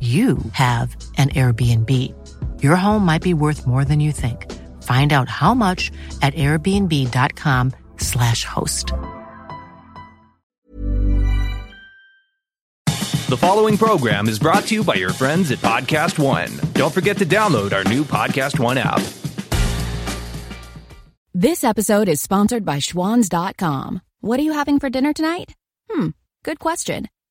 you have an Airbnb. Your home might be worth more than you think. Find out how much at airbnb.com/slash host. The following program is brought to you by your friends at Podcast One. Don't forget to download our new Podcast One app. This episode is sponsored by Schwans.com. What are you having for dinner tonight? Hmm, good question.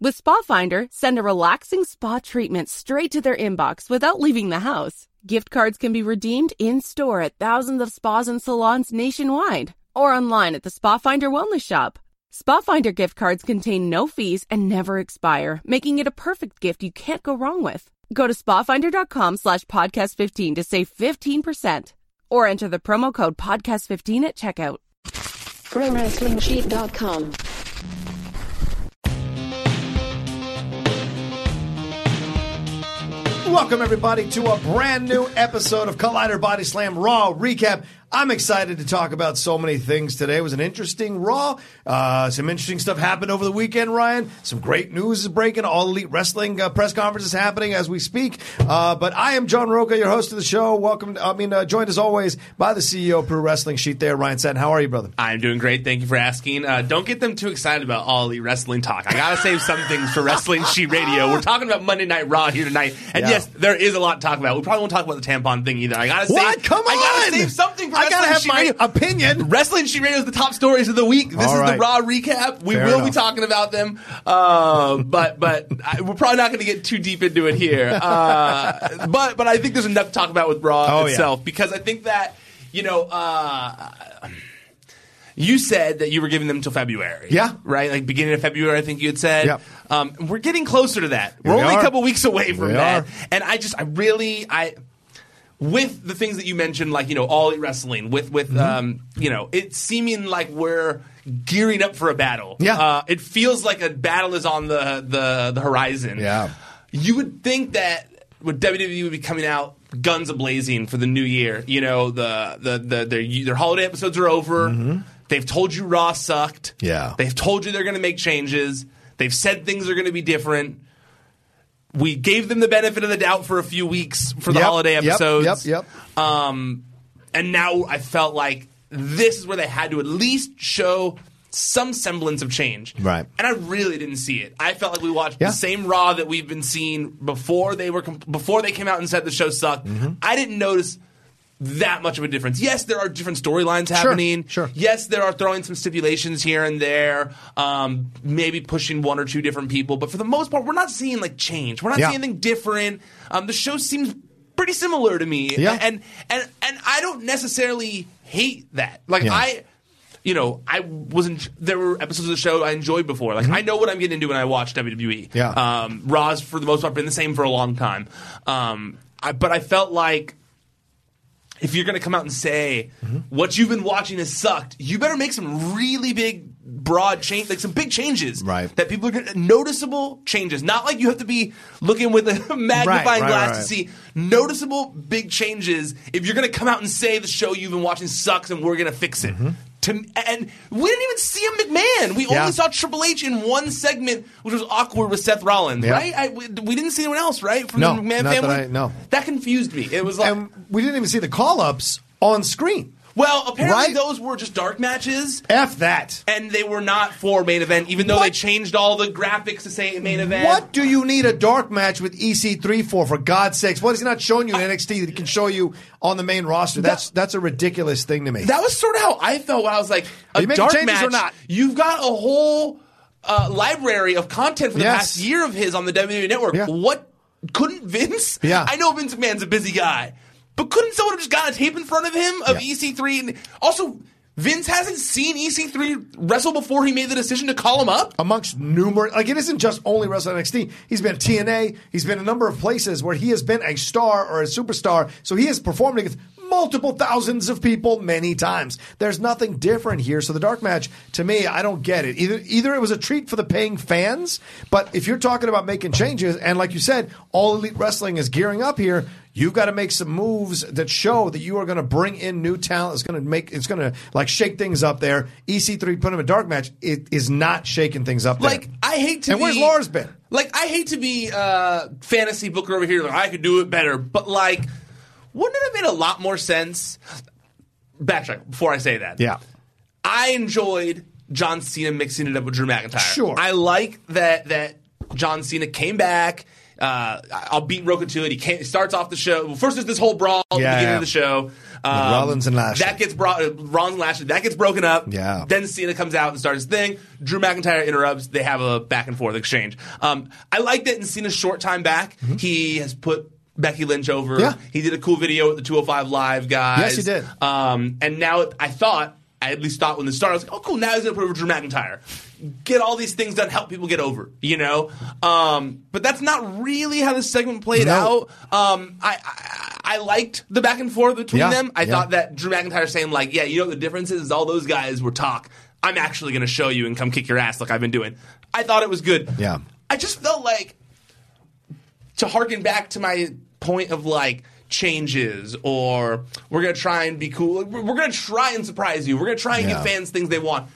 With Spa Finder, send a relaxing spa treatment straight to their inbox without leaving the house. Gift cards can be redeemed in store at thousands of spas and salons nationwide or online at the Spa Finder Wellness Shop. Spa Finder gift cards contain no fees and never expire, making it a perfect gift you can't go wrong with. Go to spafinder.com slash podcast15 to save 15% or enter the promo code podcast15 at checkout. ProWrestlingSheet.com. Welcome, everybody, to a brand new episode of Collider Body Slam Raw Recap. I'm excited to talk about so many things today. It was an interesting Raw. Uh, some interesting stuff happened over the weekend, Ryan. Some great news is breaking. All Elite Wrestling uh, press conference is happening as we speak. Uh, but I am John Rocha, your host of the show. Welcome. I mean, uh, joined as always by the CEO of Pro Wrestling Sheet there, Ryan Satin. How are you, brother? I'm doing great. Thank you for asking. Uh, don't get them too excited about All Elite Wrestling talk. I got to save some things for Wrestling Sheet Radio. We're talking about Monday Night Raw here tonight. And Yeah. yes, there is a lot to talk about. We probably won't talk about the tampon thing either. I got to What? save. Come I got on! to save something for I gotta have my opinion. Wrestling Sheet Radio is the top stories of the week. This All is right. the Raw recap. We Fair will be talking about them, uh, but but I, we're probably not going to get too deep into it here. Uh, but but I think there's enough to talk about with Raw Oh, yeah. itself because I think that you know. Uh, you said that you were giving them till February. Yeah. Right? Like beginning of February, I think you had said. Yep. Um, we're getting closer to that. We're we only are. a couple weeks away from We that. are. And I just, I really, I, with the things that you mentioned, like, you know, all wrestling, with, with, Mm-hmm. um, you know, it seeming like we're gearing up for a battle. Yeah. Uh, it feels like a battle is on the, the, the horizon. Yeah. You would think that would WWE would be coming out guns ablazing for the new year. You know, the the the their, their holiday episodes are over. They've told you Raw sucked. Mm-hmm. Yeah. They've told you they're going to make changes. They've said things are going to be different. We gave them the benefit of the doubt for a few weeks for the Yep, holiday episodes. yep, yep. Um, and now I felt like this is where they had to at least show some semblance of change. Right. And I really didn't see it. I felt like we watched Yeah. the same Raw that we've been seeing before they were before they came out and said the show sucked. Mm-hmm. I didn't notice that much of a difference. Yes, there are different storylines happening. sure. sure. Yes, there are throwing some stipulations here and there, um, maybe pushing one or two different people. But for the most part, we're not seeing like change. We're not Yeah. seeing anything different. Um, the show seems pretty similar to me. Yeah. And and and I don't necessarily hate that. Like Yeah. I you know, I wasn't. There were episodes of the show I enjoyed before. Like I know what I'm getting into when I watch WWE. Mm-hmm. Yeah. Um, Raw's for the most part been the same for a long time. Um, I, but I felt like if you're going to come out and say Mm-hmm. what you've been watching has sucked, you better make some really big, broad change, like some big changes, Right. That people are going to noticeable changes. Not like you have to be looking with a magnifying right, glass right. to see noticeable big changes. If you're going to come out and say the show you've been watching sucks and we're going to fix it. To, and we didn't even see a McMahon. We. Yeah. only saw Triple H in one segment, which was awkward with Seth Rollins, Yeah. right? I, we, we didn't see anyone else, right? From No, the McMahon not that family. I- no. that confused me. It was like, and we didn't even see the call ups on screen. Well, apparently Right? those were just dark matches. F that. And they were not for main event, even though they changed all the graphics to say main event. What do you need a dark match with EC3 for? For God's sakes, what is he not showing you in NXT that he can show you on the main roster? That's that's a ridiculous thing to me. That was sort of how I felt when I was like, a dark changes match. or not? You've got a whole uh, library of content for the Yes. past year of his on the WWE Network. Yeah. What couldn't Vince? Yeah. I know Vince McMahon's a busy guy, but couldn't someone have just got a tape in front of him of Yeah. EC3? And also, Vince hasn't seen EC3 wrestle before he made the decision to call him up. amongst numerous like it isn't just only wrestling NXT. He's been at TNA. He's been a number of places where he has been a star or a superstar. So he has performed against multiple thousands of people many times. There's nothing different here. So the dark match, to me, I don't get it. Either either it was a treat for the paying fans, but if you're talking about making changes, and like you said, all elite wrestling is gearing up here. You've got to make some moves that show that you are going to bring in new talent. It's going to make it's going to like shake things up there. EC3 put him in a dark match. It is not shaking things up there. Like I hate to. And be, where's Lars been? Like I hate to be uh, fantasy booker over here. Like I could do it better, but like, wouldn't it have made a lot more sense? Backtrack before I say that. Yeah. I enjoyed John Cena mixing it up with Drew McIntyre. Sure. I like that that John Cena came back. Uh, I'll beat Rocha to it. He came, starts off the show. Well, first, there's this whole brawl at the beginning yeah. of the show. Um, Rollins and Lashley. That gets brought. Uh, Rollins and Lashley. That gets broken up. Yeah. Then Cena comes out and starts his thing. Drew McIntyre interrupts. They have a back and forth exchange. Um, I like that in Cena's short time back, he has put Becky Lynch over. Mm-hmm. Yeah. He did a cool video with the 205 Live guys. Yes, he did. Um, and now I thought, I at least thought when the start, I was like, oh, cool, now he's going to put over Drew McIntyre. Get all these things done, help people get over, you know? Um, but that's not really how this segment played No. out. Um, I, I, I liked the back and forth between Yeah, them. I yeah. thought that Drew McIntyre saying, like, yeah, you know what the difference is? is all those guys were talk. I'm actually going to show you and come kick your ass like I've been doing. I thought it was good. Yeah. I just felt like to harken back to my point of like changes or we're gonna try and be cool we're, we're gonna try and surprise you we're gonna try and Yeah. give fans things they want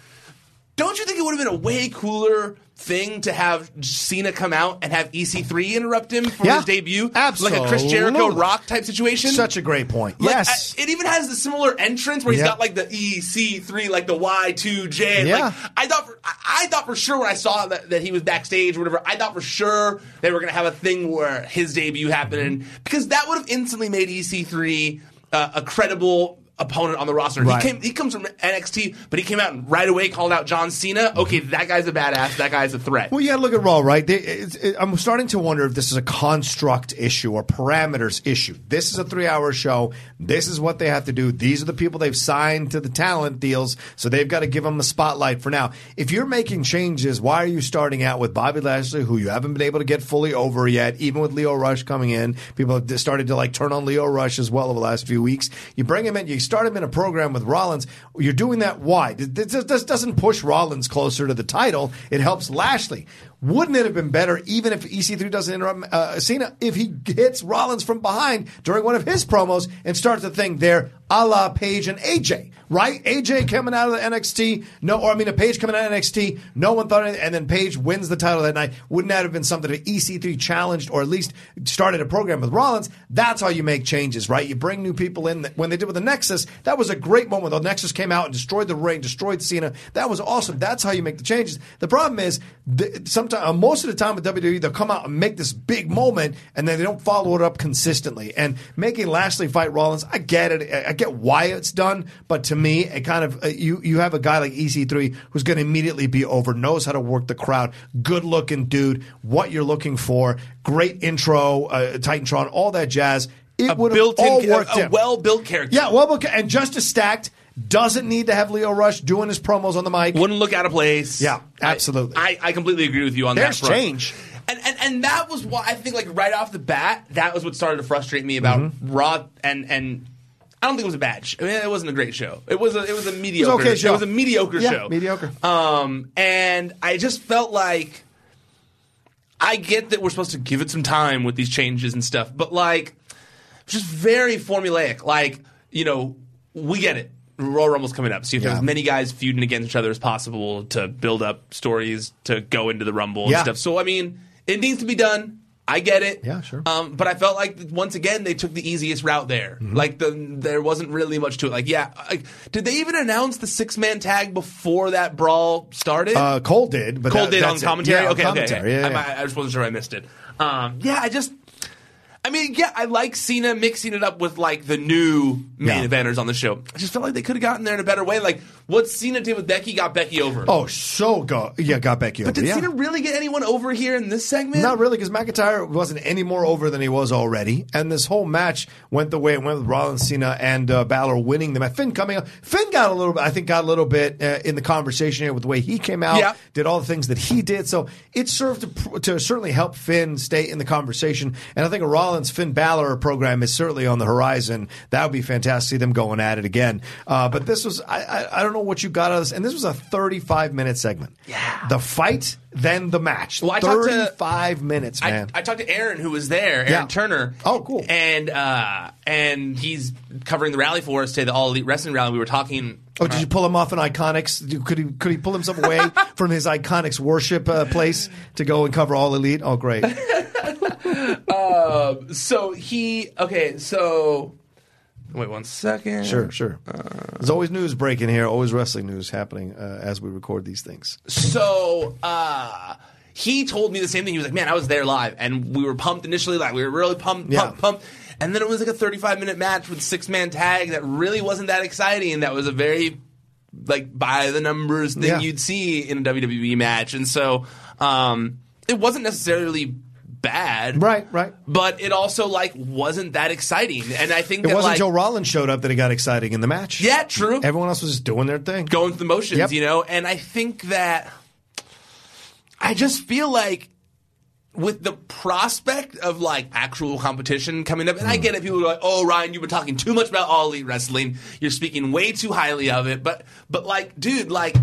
don't you think it would have been a way cooler thing to have Cena come out and have EC3 interrupt him for Yeah. his debut like a Chris Jericho Rock type situation Such a great point. like, yes. I- it even has the similar entrance where he's Yeah. got like the EC3, like the Y2J. Yeah. Like I thought, for, I, I thought for sure when I saw that, that he was backstage or whatever, I thought for sure they were going to have a thing where his debut happened, because that would have instantly made EC3 uh, a credible opponent on the roster. Right. He came, he comes from NXT, but he came out and right away called out John Cena. Okay, that guy's a badass. That guy's a threat. Well, to look at Raw, right? They, it's it, I'm starting to wonder if this is a construct issue or parameters issue. This is a three hour show. This is what they have to do. These are the people they've signed to the talent deals, so they've got to give them the spotlight for now. If you're making changes, why are you starting out with Bobby Lashley, who you haven't been able to get fully over yet, even with Lio Rush coming in? People have started to like turn on Lio Rush as well over the last few weeks. You bring him in, you start him in a program with Rollins. You're doing that why? This, this doesn't push Rollins closer to the title. It helps Lashley. Wouldn't it have been better, even if EC3 doesn't interrupt uh, Cena, if he hits Rollins from behind during one of his promos and starts the thing there, a la Paige and AJ, right? AJ coming out of the NXT, no, or I mean, a Paige coming out of NXT, no one thought, it and then Paige wins the title that night. Wouldn't that have been something that EC3 challenged or at least started a program with Rollins? That's how you make changes, right? You bring new people in. When they did with the Nexus, that was a great moment. The Nexus came out and destroyed the ring, destroyed Cena. That was awesome. That's how you make the changes. The problem is, the, sometimes uh, most of the time with WWE, they'll come out and make this big moment, and then they don't follow it up consistently. And making Lashley fight Rollins, I get it. I- get why it's done, but to me, it kind of uh, you you have a guy like EC3 who's going to immediately be over, knows how to work the crowd, good looking dude, what you're looking for, great intro, uh, Titantron, all that jazz. it A would have built-in all worked a in. well-built character. Yeah, well, built, and just as stacked. Doesn't need to have Lio Rush doing his promos on the mic. Wouldn't look out of place. Yeah, absolutely. I, I, I completely agree with you on There's that. front. change. And, and and that was why I think like right off the bat, that was what started to frustrate me about Mm-hmm. Raw and and I don't think it was a bad show. I mean, it wasn't a great show. It was a it was a mediocre okay show. It was a mediocre Yeah, show. mediocre. Um and I just felt like I get that we're supposed to give it some time with these changes and stuff, but like it's just very formulaic. Like, you know, we get it. Royal Rumble's coming up. So you have Yeah. as many guys feuding against each other as possible to build up stories to go into the Rumble and stuff. So I mean, it needs to be done. I get it. Yeah, sure. Um, but I felt like once again they took the easiest route there. Mm-hmm. Like the there wasn't really much to it. Like yeah, like, did they even announce the six man tag before that brawl started? Uh, Cole did, but Cole that- did on commentary. Yeah, on okay, commentary. okay. Yeah, I, yeah. I, I just wasn't sure I missed it. Um, yeah, I just. I mean, yeah, I like Cena mixing it up with like the new main Yeah. eventers on the show. I just felt like they could have gotten there in a better way. Like what Cena did with Becky got Becky over. Oh, so go yeah, got Becky but over. did yeah. Cena really get anyone over here in this segment? Not really, because McIntyre wasn't any more over than he was already, and this whole match went the way it went with Rollins, Cena, and uh, Balor winning the match. Finn coming up, Finn got a little bit, I think, got a little bit uh, in the conversation here with the way he came out, Yeah. did all the things that he did. So it served to, pr- to certainly help Finn stay in the conversation. And I think a Rollins Finn Balor program is certainly on the horizon. That would be fantastic. to See them going at it again. Uh, but this was, I, I, I don't know what you got out of this, and this was a 35 minute segment. Yeah. the fight, then the match. Well, I talked to- 35 minutes, I, man. I talked to Aaron, who was there, Aaron Yeah. Turner. Oh, cool. And uh, and he's covering the rally for us today, the All Elite Wrestling Rally. We were talking. Oh, did you pull him off an Iconics? Could he could he pull himself away from his Iconics worship uh, place to go and cover All Elite? Oh, great! So he okay. So wait one second. Sure, sure. There's always news breaking here. Always wrestling news happening uh, as we record these things. So uh, he told me the same thing. He was like, "Man, I was there live, and we were pumped initially. Like we were really pumped, Yeah. pumped, pumped." And then it was like a 35 minute match with six man tag that really wasn't that exciting. That was a very like by the numbers thing Yeah. you'd see in a WWE match, and so um, it wasn't necessarily bad, Right, right. But it also like wasn't that exciting, and I think It that wasn't like Joe Rollins showed up that it got exciting in the match. yeah, true. Everyone else was just doing their thing. going through the motions, Yep. you know? And I think that I just feel like with the prospect of like actual competition coming up, and I hmm. get it, people are like, "Oh, Ryan, you've been talking too much about all elite wrestling. You're speaking way too highly of it." But, but like, dude, like,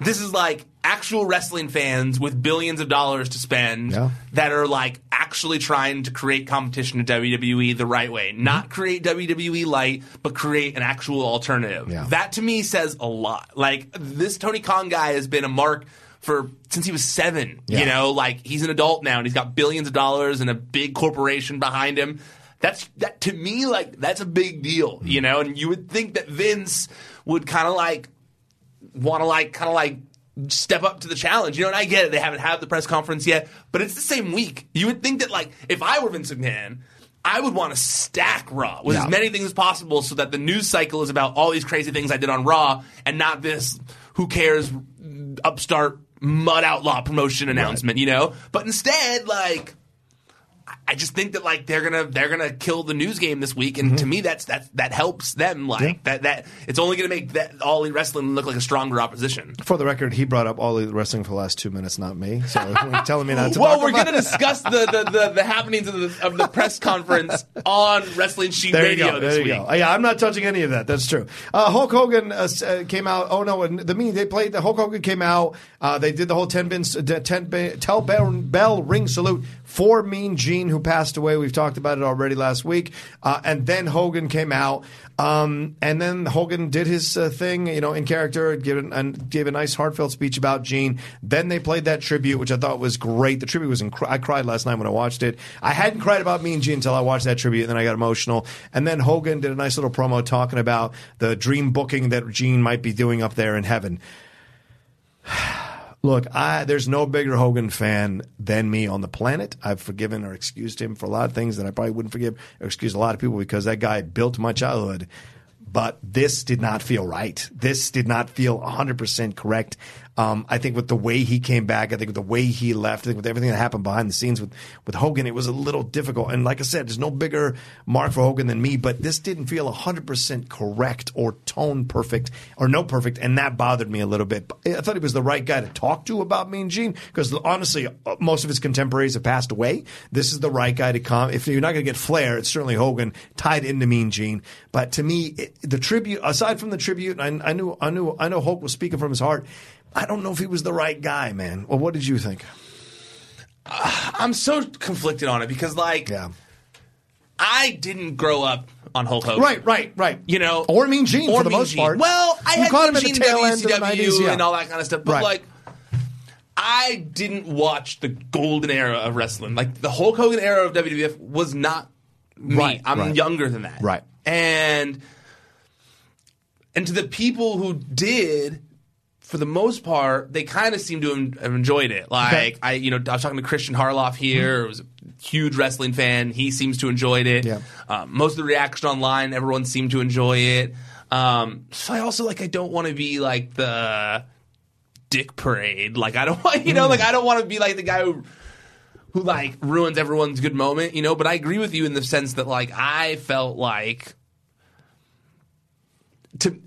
this is like actual wrestling fans with billions of dollars to spend Yeah. that are like actually trying to create competition to WWE the right way. Mm-hmm. Not create WWE light, but create an actual alternative. Yeah. That to me says a lot. Like this Tony Khan guy has been a mark for since he was seven. Yeah. You know, like he's an adult now and he's got billions of dollars and a big corporation behind him. That's that to me like that's a big deal, you mm. know. And you would think that Vince would kind of like want to like kind of like step up to the challenge. You know, and I get it. They haven't had the press conference yet, but it's the same week. You would think that like if I were Vince McMahon, I would want to stack Raw with Yeah. as many things as possible so that the news cycle is about all these crazy things I did on Raw and not this who cares upstart mud outlaw promotion announcement, you know? But instead, like I- just think that like they're gonna they're gonna kill the news game this week, and to me that's that's that helps them. Like that that it's only gonna make that all elite wrestling look like a stronger opposition. For the record, he brought up all Elite wrestling for the last two minutes, not me. So telling me not to Well, we're gonna discuss the, the, the, the happenings of the, of the press conference on Wrestling Sheet There you Radio go. this There you week. go. Uh, Yeah, I'm not touching any of that. That's true. Uh, Hulk Hogan uh, uh, came out. Oh no, the mean they played. The Hulk Hogan came out. Uh, they did the whole ten bin, uh, ten bin, tell bell, bell ring salute for Mean Gene, who passed away. We've talked about it already last week. Uh, and then Hogan came out. Um, and then Hogan did his uh, thing, you know, in character, and gave a nice heartfelt speech about Gene. Then they played that tribute, which I thought was great. The tribute was incredible. I cried last night when I watched it. I hadn't cried about Mean Gene until I watched that tribute, and then I got emotional. And then Hogan did a nice little promo talking about the dream booking that Gene might be doing up there in heaven. Look, I, there's no bigger Hogan fan than me on the planet. I've forgiven or excused him for a lot of things that I probably wouldn't forgive or excuse a lot of people because that guy built my childhood. But this did not feel right. This did not feel 100% correct. Um, I think with the way he came back, I think with the way he left, I think with everything that happened behind the scenes with, with Hogan, it was a little difficult. And like I said, there's no bigger mark for Hogan than me, but this didn't feel 100% correct or tone perfect or no perfect. And that bothered me a little bit. I thought he was the right guy to talk to about Mean Gene because honestly, uh, most of his contemporaries have passed away. This is the right guy to come. If you're not going to get Flair, it's certainly Hogan tied into Mean Gene. But to me, it, the tribute, aside from the tribute, I, I knew, I knew, I know Hulk was speaking from his heart. I don't know if he was the right guy, man. Well, what did you think? Uh, I'm so conflicted on it because, like, Yeah. I didn't grow up on Hulk Hogan. Right, right, right. You know, Or Mean Gene or for the Mean most Gene. part. Well, I You had caught him Mean at the Gene tail end of the WCW 90s, yeah. and all that kind of stuff, but Right. like. I didn't watch the golden era of wrestling. Like the Hulk Hogan era of WWF was not me. Right, I'm right. younger than that. Right. And and to the people who did, for the most part, they kind of seem to have enjoyed it. Like Okay. I, you know, I was talking to Christian Harloff here. who was a huge wrestling fan. He seems to enjoyed it. Yeah. Um, most of the reaction online, everyone seemed to enjoy it. Um, so I also like I don't want to be like the dick parade. Like I don't want you know like I don't want to be like the guy who who like ruins everyone's good moment, you know. But I agree with you in the sense that like I felt like to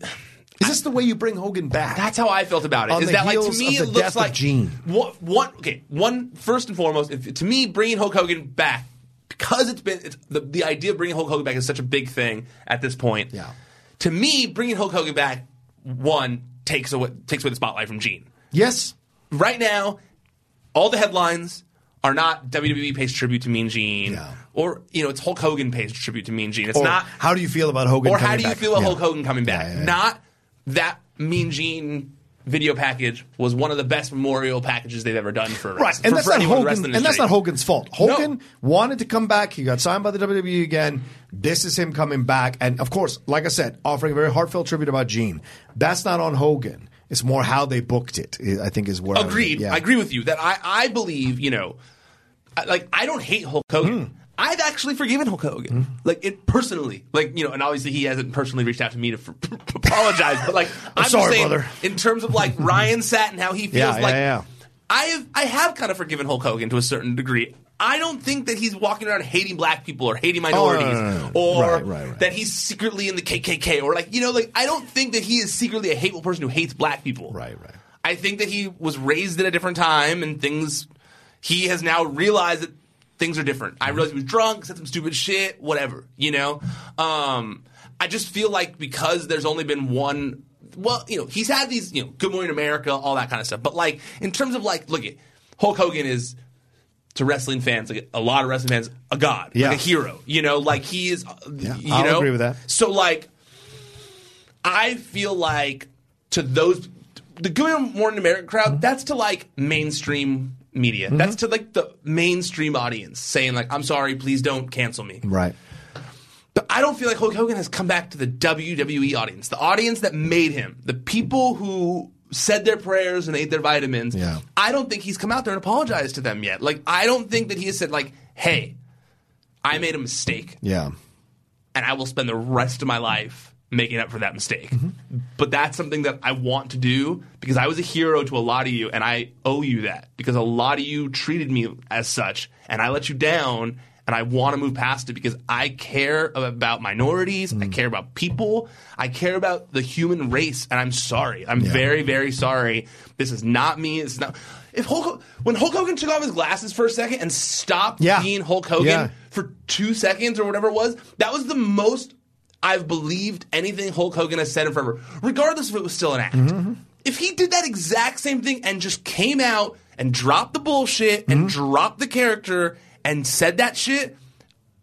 Is this the way you bring Hogan back? that's how I felt about it. On Is that like to me it looks like Gene. One, one okay, one first and foremost, if, to me bringing Hulk Hogan back because it's been it's, the the idea of bringing Hulk Hogan back is such a big thing at this point. Yeah. To me, bringing Hulk Hogan back one takes away takes away the spotlight from Gene. yes. Right now, all the headlines are not WWE pays tribute to Mean Gene, Yeah. or you know it's Hulk Hogan pays tribute to Mean Gene. It's Or not how do you feel about Hogan? or how do you back? feel about Yeah. Hulk Hogan coming back? Yeah. Not that Mean Gene video package was one of the best memorial packages they've ever done for Right, for, and that's for not Hogan, and that's not Hogan's fault. Hogan No. wanted to come back. He got signed by the WWE again. This is him coming back, and of course, like I said, offering a very heartfelt tribute about Gene. That's not on Hogan. It's more how they booked it. I think is where I- Agreed. yeah. I agree with you that I, I believe, you know, like I don't hate Hulk Hogan. Hmm. I've actually forgiven Hulk Hogan, hmm? like it personally, like you know, and obviously he hasn't personally reached out to me to, for, apologize, but like I'm, just sorry, saying, brother. in terms of like Ryan Satin how he feels, Yeah, yeah, like yeah. I have I have kind of forgiven Hulk Hogan to a certain degree. I don't think that he's walking around hating black people or hating oh, minorities Oh, no, no, no. or Right, right, right. that he's secretly in the KKK or like you know like I don't think that he is secretly a hateful person who hates black people. Right, right. I think that he was raised at a different time and things he has now realized that things are different. I realized he was drunk, said some stupid shit, whatever, you know? Um, I just feel like because there's only been one well, you know, he's had these, you know, Good Morning America, all that kind of stuff. But like in terms of like look at Hulk Hogan is to wrestling fans, like a lot of wrestling fans, a god, Yeah. like a hero. You know, like he is. Yeah, you I'll know? agree with that. So like, I feel like to those the Good Morning America crowd, Mm-hmm. that's to like mainstream media. Mm-hmm. That's to like the mainstream audience saying like, "I'm sorry, please don't cancel me." Right. But I don't feel like Hulk Hogan has come back to the WWE audience, the audience that made him, the people who said their prayers and ate their vitamins. Yeah. I don't think he's come out there and apologized to them yet. Like, I don't think that he has said like, "Hey, I made a mistake." Yeah. and I will spend the rest of my life making up for that mistake. Mm-hmm. But that's something that I want to do because I was a hero to a lot of you and I owe you that because a lot of you treated me as such and I let you down and I want to move past it because I care about minorities, I mm. care about people, I care about the human race and I'm sorry. I'm very very sorry. This is not me. It's not if Hulk when Hulk Hogan took off his glasses for a second and stopped Yeah. being Hulk Hogan Yeah. for two seconds or whatever it was, that was the most I've believed anything Hulk Hogan has said in forever, regardless if it was still an act. Mm-hmm. If he did that exact same thing and just came out and dropped the bullshit Mm-hmm. and dropped the character and said that shit,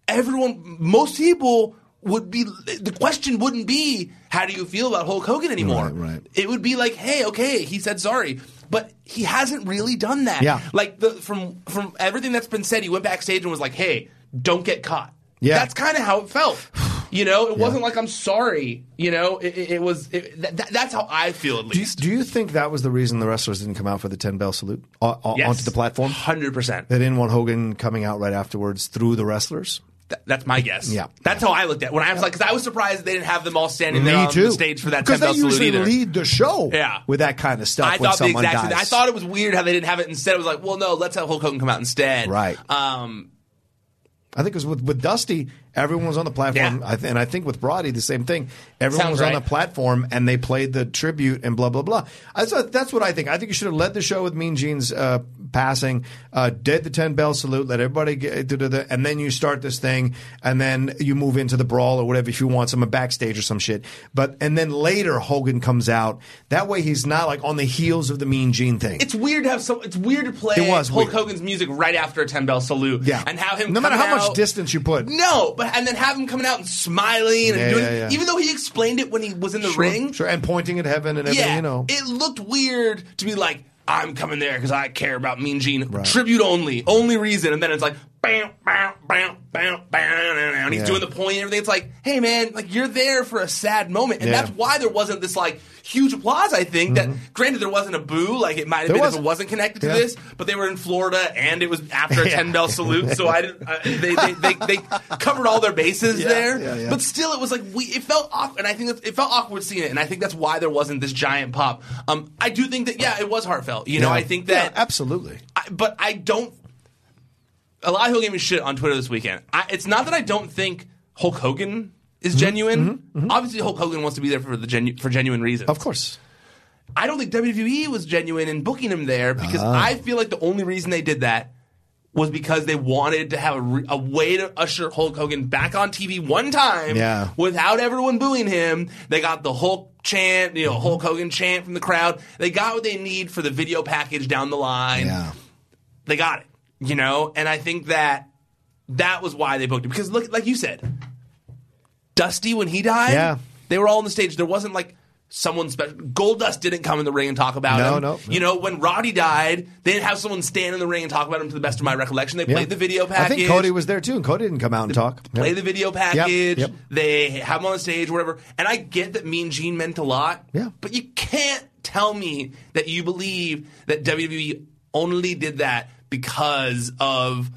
everyone, most people would be, the question wouldn't be, how do you feel about Hulk Hogan anymore? Right, right. It would be like, hey, okay, he said sorry. But he hasn't really done that. Yeah. Like the from from everything that's been said, he went backstage and was like, "Hey, don't get caught." Yeah. That's kind of how it felt. You know, it wasn't like I'm sorry. You know, it, it, it was. It, that, that's how I feel at Do you, least. do you think that was the reason the wrestlers didn't come out for the 10 bell salute o- o- onto the platform? Hundred percent. They didn't want Hogan coming out right afterwards through the wrestlers? Th- that's my guess. Yeah. that's how I looked at it. when I was like, because I was surprised they didn't have them all standing there Me on too. the stage for that because ten they bell salute usually either. lead the show. Yeah. with that kind of stuff. I thought the exact dies. I thought it was weird how they didn't have it instead. It was like, well, no, let's have Hulk Hogan come out instead. Right. Um, I think it was with, with Dusty, everyone was on the platform. Yeah. I th- and I think with Brody, the same thing. Everyone Sounds was on the platform and they played the tribute and blah, blah, blah. I thought, that's what I think. I think you should have led the show with Mean Gene's uh, passing, uh, did the 10 bell salute, let everybody get to the, and then you start this thing, and then you move into the brawl or whatever if you want some backstage or some shit. But, and then later Hogan comes out. That way he's not like on the heels of the Mean Gene thing. it's weird to have some. It's weird to play It was Hulk weird. Hogan's music right after a ten bell salute. yeah. and have him no matter how much distance you put. No, but and then have him coming out and smiling and Yeah, doing, yeah, yeah. even though he explained it when he was in the Sure, ring. Sure, and pointing at heaven and everything, yeah, you know. it looked weird to be like, I'm coming there because I care about Mean Gene. Tribute only, only reason. And then it's like, bam, bam, bam, bam, bam, and he's Yeah. doing the point and everything. It's like, hey man, like you're there for a sad moment, and Yeah. that's why there wasn't this like huge applause. I think that granted there wasn't a boo, like it might have Mm-hmm. There been if wasn't. it wasn't connected to Yeah. this, but they were in Florida and it was after a ten bell salute, so I didn't. I, they, they, they they covered all their bases there, but still it was like we it felt awkward and i think it felt awkward seeing it and i think that's why there wasn't this giant pop um i do think that yeah it was heartfelt you know i think that absolutely. I, but i don't a lot of people gave me shit on twitter this weekend I, it's not that i don't think hulk hogan is Mm-hmm. genuine obviously hulk hogan wants to be there for the genu- for genuine reasons Of course. I don't think WWE was genuine in booking him there because Ah. I feel like the only reason they did that was because they wanted to have a, re- a way to usher Hulk Hogan back on TV one time Yeah. without everyone booing him. They got the Hulk chant, you know, Mm-hmm. Hulk Hogan chant from the crowd. They got what they need for the video package down the line. Yeah. They got it, you know, and I think that that was why they booked him because look, like you said, Dusty when he died, Yeah. they were all on the stage. There wasn't like someone special. Goldust didn't come in the ring and talk about No, him. no, no. You know, when Roddy died, they didn't have someone stand in the ring and talk about him. To the best of my recollection, they Yeah. played the video package. I think Cody was there too, and Cody didn't come out and talk. Play Yep. the video package. yep. They have him on the stage, whatever. And I get that Mean Gene meant a lot. Yeah. But you can't tell me that you believe that WWE only did that because of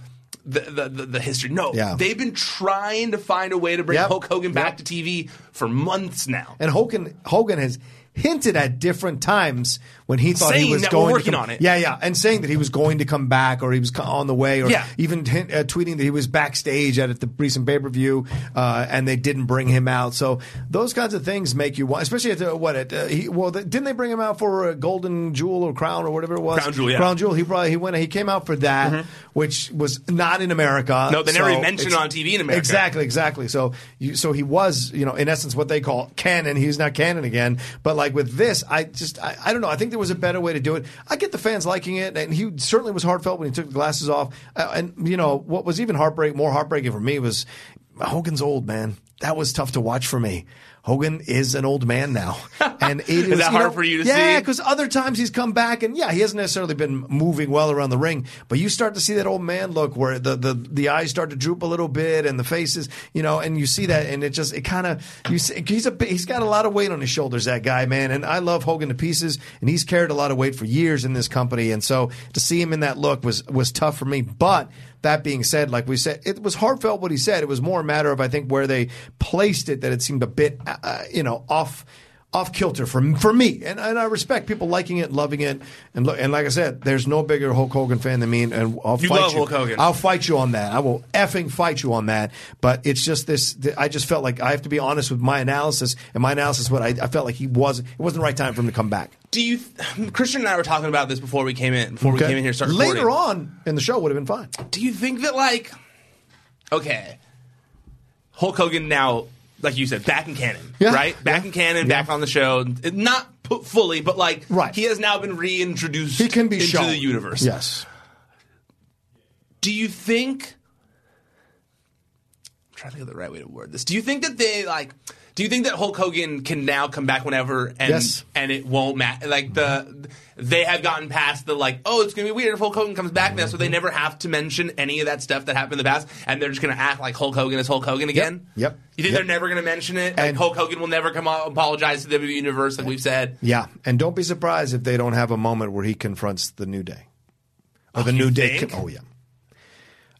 the the, the, the history. No, Yeah. they've been trying to find a way to bring Yep. Hulk Hogan back Yep. to TV for months now. And Hogan Hogan has hinted at different times when he thought Saying he was going working to come, on it. Yeah, yeah, and saying that he was going to come back or he was on the way, or Yeah. even hint, uh, tweeting that he was backstage at the recent pay per view uh, and they didn't bring him out. So those kinds of things make you want, especially at the, what at uh, he, well the, didn't they bring him out for a golden jewel or crown or whatever it was? Crown Jewel, yeah. Crown jewel. He probably he went he came out for that, which was not in America. No, they never even mentioned on TV in America. Exactly, exactly. So, you, so he was, you know, in essence, what they call canon. He's not canon again. But like with this, I just, I, I don't know. I think there was a better way to do it. I get the fans liking it, and he certainly was heartfelt when he took the glasses off. Uh, and you know, what was even heartbreak, more heartbreaking for me was Hogan's old man. That was tough to watch for me. Hogan is an old man now, and it is, that hard know, for you to yeah, see? because other times he's come back, and yeah, he hasn't necessarily been moving well around the ring, but you start to see that old man look where the the, the eyes start to droop a little bit, and the faces, you know, and you see that, and it just it kind of you see he's a he's got a lot of weight on his shoulders, that guy, man, and I love Hogan to pieces, and he's carried a lot of weight for years in this company, and so to see him in that look was was tough for me, but. That being said, like we said, it was heartfelt what he said. It was more a matter of I think where they placed it that it seemed a bit, uh, you know, off off kilter for for me, and, and I respect people liking it, loving it, and and like I said, there's no bigger Hulk Hogan fan than me, and, and I'll You fight love you. Hulk Hogan. I'll fight you on that. I will effing fight you on that. But it's just this. th- I just felt like I have to be honest with my analysis, and my analysis, what I, I felt like he was, it wasn't the right time for him to come back. Do you? Christian and I were talking about this before we came in. Before we came in here, to start later recording. on in the show would have been fine. Do you think that like, okay, Hulk Hogan now, like you said, back in canon, Yeah. right? Back Yeah. in canon, back on the show, not put fully, but like, Right. he has now been reintroduced. He can be into shown the universe. Yes. Do you think? I'm trying to think of the right way to word this. Do you think that they like? Do you think that Hulk Hogan can now come back whenever and Yes. and it won't matter? Like the they have gotten past the like, oh, it's gonna be weird if Hulk Hogan comes back now, so they never have to mention any of that stuff that happened in the past, and they're just gonna act like Hulk Hogan is Hulk Hogan again. Yep. You think Yep. they're never gonna mention it? Like And- Hulk Hogan will never come out and apologize to the WWE universe, like we've said. Yeah, and don't be surprised if they don't have a moment where he confronts the New Day or Oh, the New Day. oh yeah.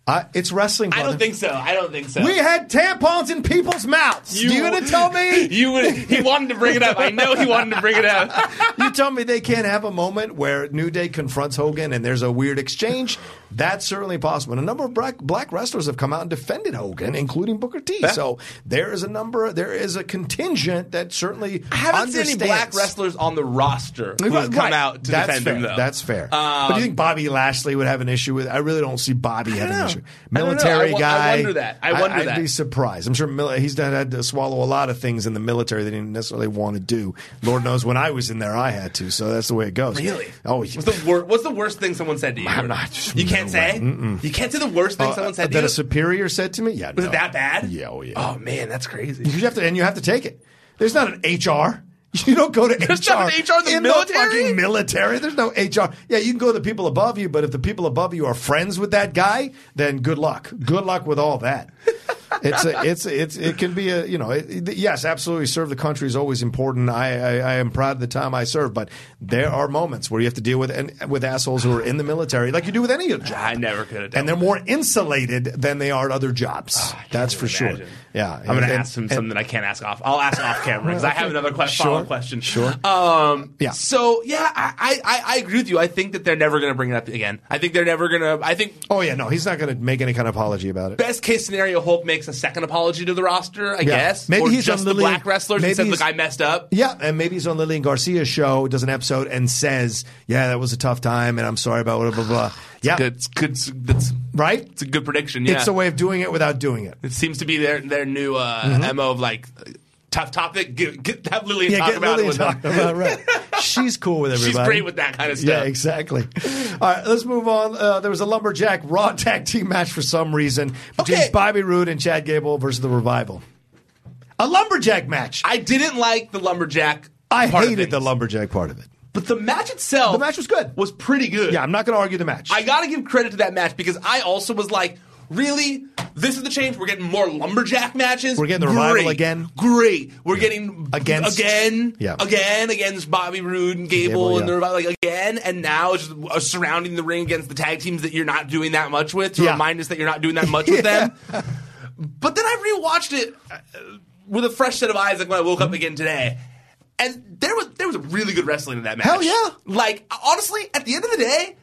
Uh, it's wrestling. I don't think so. I don't think so. We had tampons in people's mouths. You, you gonna tell me? You would. He wanted to bring it up. I know he wanted to bring it up. you tell me they can't have a moment where New Day confronts Hogan and there's a weird exchange? That's certainly possible. And a number of black, black wrestlers have come out and defended Hogan, including Booker T. Yeah. So there is a number, there is a contingent that certainly I haven't seen any black wrestlers on the roster who have Right. come out to That's defend fair. him. Though That's fair. Um, but do you think Bobby Lashley would have an issue with? I really don't see Bobby I having an issue. I. Military I I guy. wonder that. I wonder I'd that. be surprised. I'm sure mil- he's done, had to swallow a lot of things in the military that he didn't necessarily want to do. Lord knows when I was in there, I had to. So that's the way it goes. Really? Oh, What's the, wor- what's the worst thing someone said to you? I'm not- You can't no say. Mm-mm. You can't say the worst thing Uh, someone said to that you. a superior said to me. Yeah, Was no. it that bad? Yeah, oh yeah. Oh man, that's crazy. You have to, and you have to take it. There's not an HR. You don't go to There's HR. not an HR in the military? fucking military. There's no HR. Yeah, you can go to the people above you, but if the people above you are friends with that guy, then good luck. Good luck with all that. It's a, it's it's it can be a you know it, it- yes absolutely serve the country is always important. I, I I am proud of the time I serve, but there are moments where you have to deal with and with assholes who are in the military like you do with any other job. I never could have done. and they're more insulated than they are at other jobs. Ah, That's for sure. Yeah, I'm going to ask him and- something I can't ask off. I'll ask off camera because I have another que- Sure. follow-up question. Sure. Um, Yeah. So yeah, I, I I agree with you. I think that they're never going to bring it up again. I think they're never going to. I think Oh yeah, no, he's not going to make any kind of apology about it. best case scenario, Hulk makes a second apology to the roster. I guess. Maybe or he's just on the Lillian- black wrestlers and says, he's- "Look, I messed up." Yeah, and maybe he's on Lillian Garcia's show, does an episode, and says, "Yeah, that was a tough time, and I'm sorry about blah blah blah." Yeah, Good. It's good. That's right. it's a good prediction. Yeah. It's a way of doing it without doing it. It seems to be their their new uh, mo of like tough topic. Get, get have Lillian Mm-hmm. Yeah, talk get about Lillian it them. about right. She's cool with everybody. She's great with that kind of stuff. Yeah, exactly. All right, let's move on. Uh, there was a lumberjack Raw tag team match for some reason between Okay. Bobby Roode and Chad Gable versus the Revival. A lumberjack match. I didn't like the lumberjack. I part of hated the lumberjack part of it. But the match itself. The match was good. Was pretty good. Yeah, I'm not going to argue the match. I got to give credit to that match because I also was like, really? This is the change. We're getting more lumberjack matches. We're getting the revival again. Great. We're getting Against- again, Yeah. again against Bobby Roode and Gable, Gable, and yeah. the revival like again. And now it's just uh, surrounding the ring against the tag teams that you're not doing that much with to Yeah. remind us that you're not doing that much with them. But then I rewatched it uh, with a fresh set of eyes, like when I woke up again today. And there was there was really good wrestling in that match. Hell yeah. Like honestly, at the end of the day,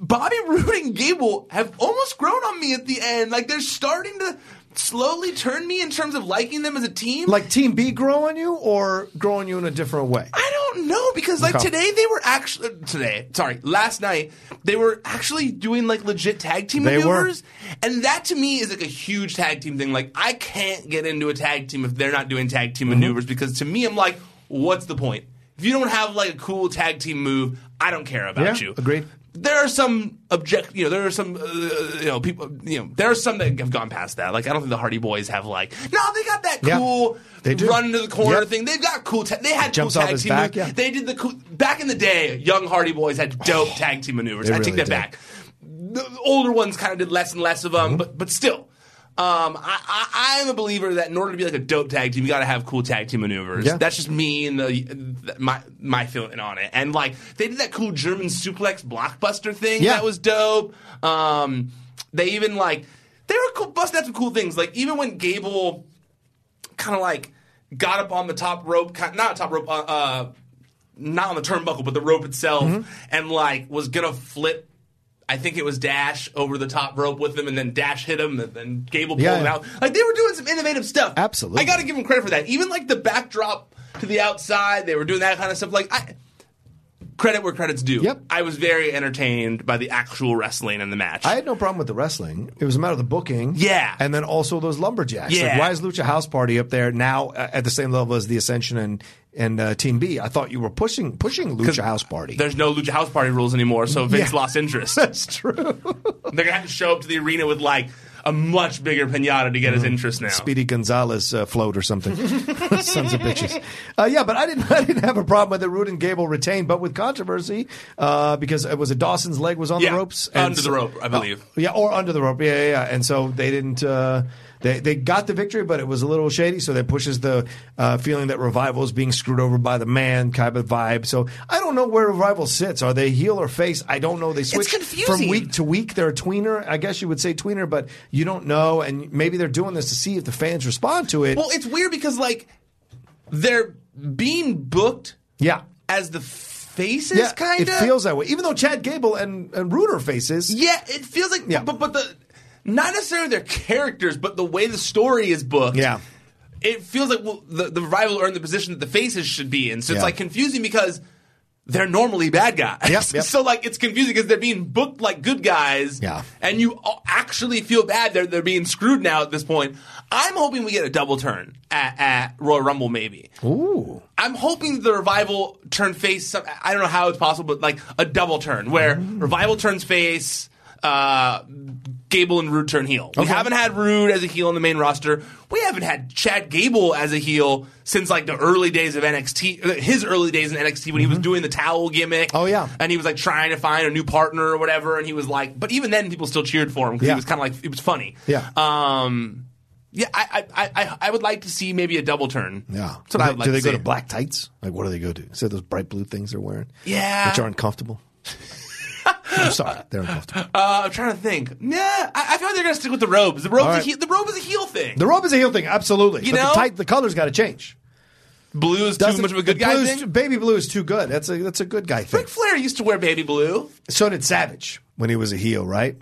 Bobby Roode and Gable have almost grown on me at the end. Like they're starting to slowly turn me in terms of liking them as a team. like Team B growing you or growing you in a different way? I don't know because like Okay. today they were actually today sorry last night they were actually doing like legit tag team They were. maneuvers and that to me is like a huge tag team thing like I can't get into a tag team if they're not doing tag team Mm-hmm. maneuvers because to me I'm like what's the point if you don't have like a cool tag team move I don't care about Yeah, you agreed. There are some object, you know, there are some, uh, you know, people, you know, there are some that have gone past that. Like, I don't think the Hardy Boys have like, no, they got that Yeah, cool they do. run to the corner Yep. thing. They've got cool. Ta- they had Jumps cool off tag his team. back, yeah. They did the cool back in the day. Young Hardy Boys had dope tag team maneuvers. They I really take that did. back. The older ones kind of did less and less of them, Mm-hmm. but but still. Um, I, I, I am a believer that in order to be like a dope tag team, you got to have cool tag team maneuvers. Yeah. That's just me and the, my my feeling on it. And like they did that cool German suplex blockbuster thing Yeah. that was dope. Um, they even like they were cool, busting out some cool things. Like even when Gable kind of like got up on the top rope, kind not top rope, uh, uh, not on the turnbuckle, but the rope itself, Mm-hmm. and like was gonna flip. I think it was Dash over the top rope with him, and then Dash hit him, and then Gable pulled Yeah. him out. Like they were doing some innovative stuff. Absolutely. I got to give them credit for that. Even like the backdrop to the outside, they were doing that kind of stuff. Like I. Credit where credit's due. Yep. I was very entertained by the actual wrestling in the match. I had no problem with the wrestling. It was a matter of the booking. Yeah. And then also those lumberjacks. Yeah. Like, why is Lucha House Party up there now at the same level as the Ascension and, and uh, Team B? I thought you were pushing pushing Lucha House Party. There's no Lucha House Party rules anymore, so Vince Yeah. lost interest. That's true. They're gonna have to show up to the arena with like a much bigger pinata to get his interest now. Speedy Gonzalez uh, float or something. Sons of bitches. Uh, yeah, but I didn't. I didn't have a problem with the Roode and Gable retained, but with controversy uh, because it was a Dawson's leg was on Yeah, the ropes, under the rope, I believe. Uh, yeah, or under the rope. Yeah, yeah, yeah. And so they didn't. They they got the victory, but it was a little shady. So that pushes the uh, feeling that Revival is being screwed over by the man kind of vibe. So I don't know where Revival sits. Are they heel or face? I don't know. They switch from week to week. They're a tweener. I guess you would say tweener, but you don't know. And maybe they're doing this to see if the fans respond to it. Well, it's weird because like they're being booked yeah. as the faces, Yeah, kind of. it feels that way. Even though Chad Gable and, and Ruder faces, Yeah, it feels like, Yeah. but but the not necessarily their characters, but the way the story is booked. Yeah. it feels like well, the the rival earned the position that the faces should be in. So it's Yeah. like confusing because they're normally bad guys. Yep, yep. so like it's confusing because they're being booked like good guys. Yeah. and you all actually feel bad they're they're being screwed now at this point. I'm hoping we get a double turn at, at Royal Rumble, maybe. ooh, I'm hoping the revival turn face. some- I don't know how it's possible, but like a double turn where Mm. revival turns face, uh, Gable and Roode turn heel. We Okay. haven't had Roode as a heel in the main roster. We haven't had Chad Gable as a heel since like the early days of NXT. uh, His early days in NXT when he was doing the towel gimmick. Mm-hmm. Oh, yeah. and he was like trying to find a new partner or whatever. And he was like, but even then, people still cheered for him because Yeah. he was kind of like it was funny. Yeah. Um. Yeah, I, I, I, I would like to see maybe a double turn. yeah. That's what I would like do they to go to black tights? Like, what do they go to? Is those bright blue things they're wearing? Yeah. which are uncomfortable. I'm sorry, they're uncomfortable. Uh, I'm trying to think. Nah, I, I feel like they're gonna stick with the robes. The robe, All is a heel, the robe is a heel thing. The robe is a heel thing, absolutely. You but know? the tight, the color's got to change. blue is too Doesn't- much of a good guy thing. Baby blue is too good. That's a that's a good guy thing. Ric Flair used to wear baby blue. So did Savage when he was a heel, right?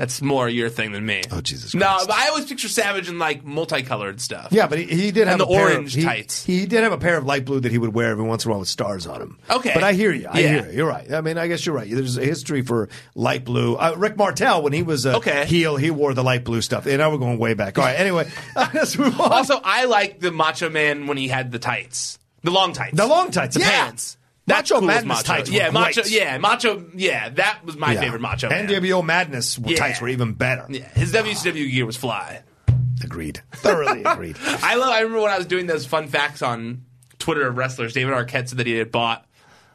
That's more your thing than me. Oh, Jesus No, Christ. I always picture Savage in like multicolored stuff. Yeah, but he, he did have the a pair orange of, he, tights. He did have a pair of light blue that he would wear every once in a while with stars on them. Okay. but I hear you. I Yeah. hear you. You're right. I mean, I guess you're right. There's a history for light blue. Uh, Rick Martel, when he was a Okay. heel, he wore the light blue stuff. And now we're going way back. All right. Anyway, let's move on. Also, I like the Macho Man when he had the tights, the long tights, the long tights, the yeah. pants. Macho cool Madness Macho. tights Yeah, Macho. Yeah, Macho. Yeah, that was my Yeah. favorite Macho Man. NWO Madness Yeah. tights were even better. Yeah, his WCW gear was fly. Agreed. Thoroughly agreed. I love. I remember when I was doing those fun facts on Twitter of wrestlers. David Arquette said that he had bought.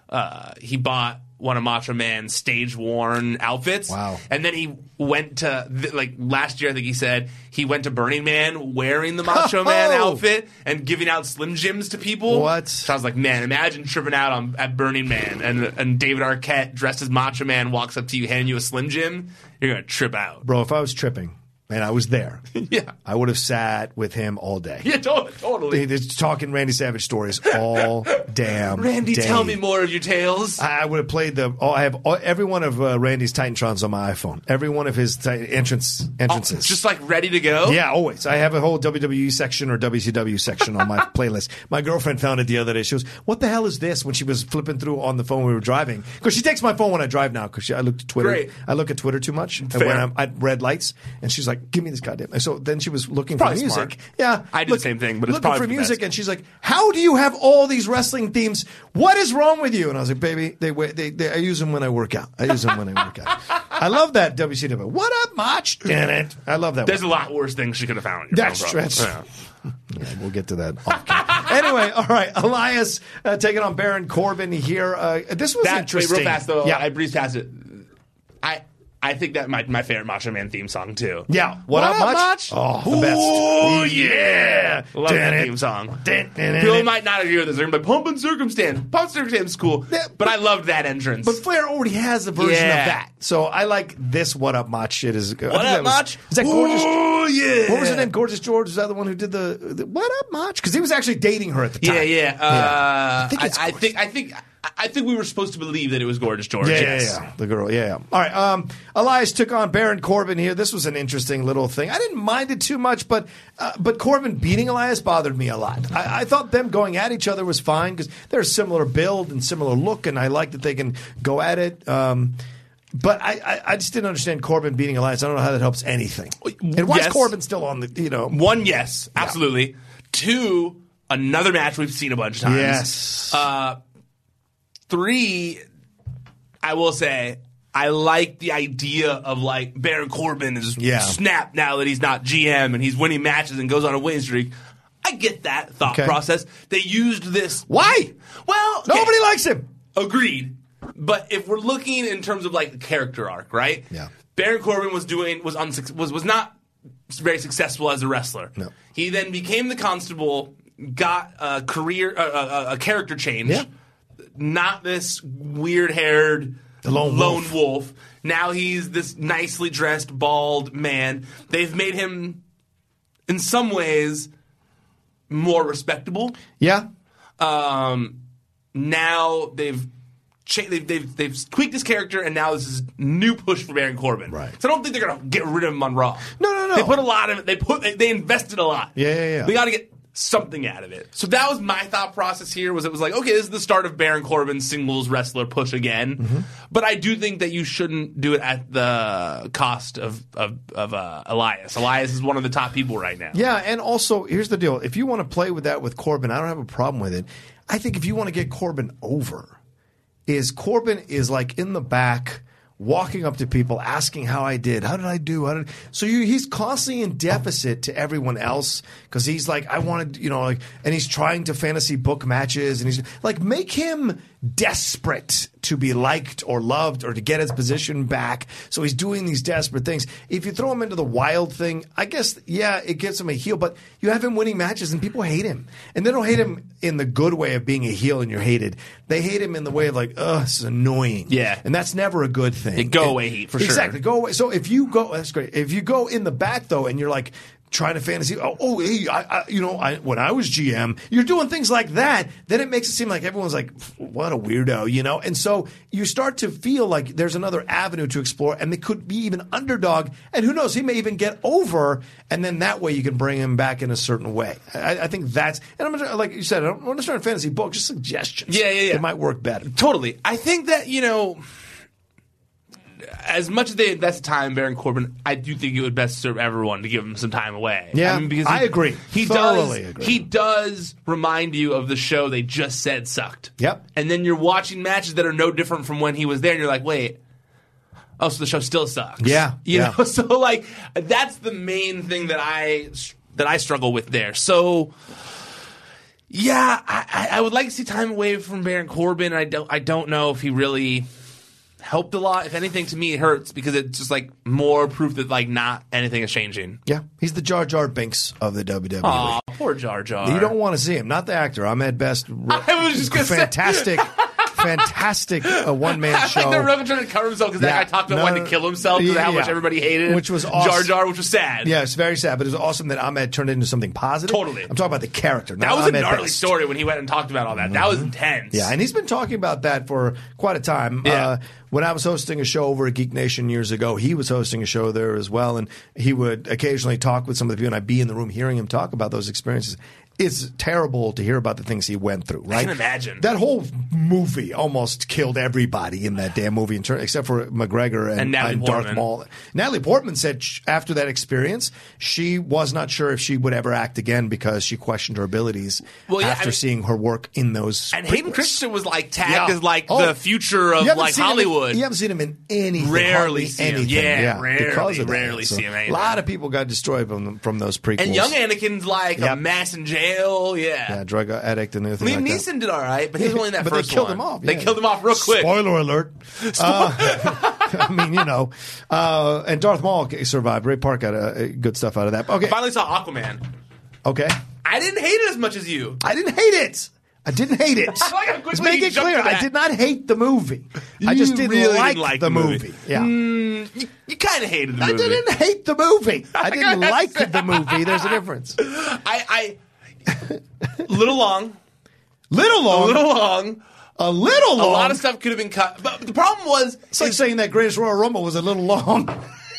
Uh, he bought one of Macho Man's stage worn outfits. Wow. And then he went to like last year. I think he said he went to Burning Man wearing the Macho Man Oh. outfit and giving out Slim Jims to people. What? So I was like, man, imagine tripping out on at Burning Man and and David Arquette dressed as Macho Man walks up to you handing you a Slim Jim. You're gonna trip out. Bro, if I was tripping and I was there, yeah. I would have sat with him all day. Yeah. Totally. Totally. They- talking Randy Savage stories all damn Randy, day. tell me more of your tales. I I would have played the. Oh, I have all, every one of uh, Randy's Titantrons on my iPhone. Every one of his ti- entrance entrances. Oh, just like ready to go. yeah, always. I have a whole WWE section or WCW section on my playlist. My girlfriend found it the other day. She goes, "What the hell is this?" When she was flipping through on the phone we were driving, because she takes my phone when I drive now. Because I look at Twitter. Great. I look at Twitter too much and Fair. when I'm at red lights, and she's like, "Give me this goddamn." So then she was looking for music. smart. Yeah, I do the same thing, but it's looking probably for for the music, best. and she's like, "How do you have all these wrestling themes? What is wrong with you?" And I was like, "Baby, they they, they I use them when I work out. I use them when I work out. I love that WCW. What up, Mach? Damn it, I love that. There's one. a lot worse things she could have found. That's No true. problem. That's- Yeah, we'll get to that. anyway, all right. Elias uh, taking on Baron Corbin here. Uh, this was That wait, interesting. real fast though. Yeah, I breezed past it. I I think that might my my favorite Macho Man theme song too. yeah. What, up, Mach? Oh, the best. Oh yeah, love Dun that it. theme song. Dun, dun, People might not agree with this. They're gonna be like, "Pomp and Circumstance." Pomp and Circumstance is cool, Yeah, but, but- I loved that entrance. But Flair already has a version Yeah. of that, so I like this. What up, Mach? Shit is. Good. What up, Mach? Is that gorgeous? Oh yeah. What was her name? Gorgeous George? Is that the one who did the, the What up, Mach? Because he was actually dating her at the time. Yeah, yeah. Uh, I think I, I think I think I think we were supposed to believe that it was Gorgeous George. Yeah, yes. yeah, yeah. The girl, yeah, yeah. All right. Um, Elias took on Baron Corbin here. This was an interesting little thing. I didn't mind it too much, but uh, but Corbin beating Elias bothered me a lot. I, I thought them going at each other was fine because they're a similar build and similar look, and I like that they can go at it. Um, but I, I, I just didn't understand Corbin beating Elias. I don't know how that helps anything. And why is Corbin still on the? You know, One, yes, absolutely. Two, another match we've seen a bunch of times. yes. Uh, three, I will say, I like the idea of like Baron Corbin is Yeah. snapped now that he's not GM and he's winning matches and goes on a winning streak. I get that thought Okay. process. They used this. why? Well, okay, Nobody likes him. agreed. But if we're looking in terms of like the character arc, right? Yeah. Baron Corbin was doing was unsuc- was was not very successful as a wrestler. No. He then became the constable, got a career, uh, a, a character change. Yeah. Not this weird haired The lone wolf. wolf. Now he's this nicely dressed, bald man. They've made him, in some ways, more respectable. Yeah. Um, now they've, cha- they've they've they've tweaked his character, and now this is new push for Baron Corbin. Right. So I don't think they're gonna get rid of him on Raw. No, no, no. They put a lot of. They put they, they invested a lot. Yeah, yeah, yeah. They got to get something out of it. So that was my thought process here. Was it was like okay, this is the start of Baron Corbin's singles wrestler push again. Mm-hmm. But I do think that you shouldn't do it at the cost of of, of uh, Elias. Elias is one of the top people right now. Yeah, and also here's the deal: if you want to play with that with Corbin, I don't have a problem with it. I think if you want to get Corbin over, is Corbin is like in the back. Walking up to people, asking how I did, how did I do? Did so? You, he's constantly in deficit to everyone else because he's like, I wanted, you know, like, and he's trying to fantasy book matches, and he's like, make him desperate to be liked or loved or to get his position back. So he's doing these desperate things. If you throw him into the wild thing, I guess, yeah, it gives him a heel, but you have him winning matches and people hate him. And they don't hate him in the good way of being a heel and you're hated. They hate him in the way of like, ugh, this is annoying. Yeah. And that's never a good thing. Go away heat, for sure. Exactly. Go away. So if you go, that's great. If you go in the back though and you're like, Trying to fantasy, oh, oh hey, I, I, you know, I, when I was GM, you're doing things like that. Then it makes it seem like everyone's like, what a weirdo, you know. And so you start to feel like there's another avenue to explore, and they could be even underdog, and who knows, he may even get over, and then that way you can bring him back in a certain way. I, I think that's, and I'm gonna- like you said, I'm not start a fantasy book, just suggestions. Yeah, yeah, yeah. It might work better. Totally. I think that, you know, as much as they invest time in Baron Corbin, I do think it would best serve everyone to give him some time away. Yeah, because I agree. He Thoroughly does. agree. He does remind you of the show they just said sucked. Yep. And then you're watching matches that are no different from when he was there, and you're like, wait. Oh, so the show still sucks. Yeah, you yeah. know. So like, that's the main thing that I that I struggle with there. So, yeah, I, I- I would like to see time away from Baron Corbin. I don't. I don't know if he really helped a lot. If anything, to me, it hurts because it's just like more proof that like not anything is changing. Yeah, he's the Jar Jar Binks of the WWE. Aw, poor Jar Jar. You don't want to see him, not the actor. I'm at best. I was just fantastic, fantastic uh, one man I show. like that Rogan trying to cover himself because Yeah. that guy talked about No, wanting to kill himself because of how yeah. much everybody hated him. Which was Jar awesome. Jar, which was sad. Yeah, it's very sad, but it was awesome that Ahmed turned it into something positive. Totally. I'm talking about the character. That was a gnarly Best. story when he went and talked about all that. That was intense. Yeah, and he's been talking about that for quite a time. Yeah. Uh, when I was hosting a show over at Geek Nation years ago, he was hosting a show there as well, and he would occasionally talk with some of the people, and I'd be in the room hearing him talk about those experiences. It's terrible to hear about the things he went through. Right? I can imagine. that whole movie almost killed everybody in that damn movie, in turn, except for McGregor and, And Natalie Darth Portman. Maul. Natalie Portman said sh- after that experience, she was not sure if she would ever act again because she questioned her abilities Well, yeah, after I mean- seeing her work in those. And Hayden prequels. Christensen was like tagged Yeah. as like Oh. the future of like him in- Hollywood. you haven't seen him in anything. Rarely see him. anything. Yeah, rarely, because of that. rarely see him A lot of people got destroyed from from those prequels. and young Anakin's like Yep. a mess in jail. Yeah. yeah, drug addict and everything Liam like that. Neeson did all right, but he was only in that but first they killed one. him off. They yeah. killed him off real quick. Spoiler alert. Uh, I mean, you know, uh, and Darth Maul survived. Ray Park got uh, good stuff out of that. Okay, I finally saw Aquaman. okay. I didn't hate it as much as you. I didn't hate it. I didn't hate it. Like Let's make it clear. I did not hate the movie. I just didn't really like, didn't like the movie. movie. Yeah. You, you kind of hated the I movie. didn't hate the movie. I didn't like the movie. There's a difference. I, I, little long, Little long. a little long. A little long. A lot of stuff could have been cut, but the problem was It's like saying that Greatest Royal Rumble was a little long.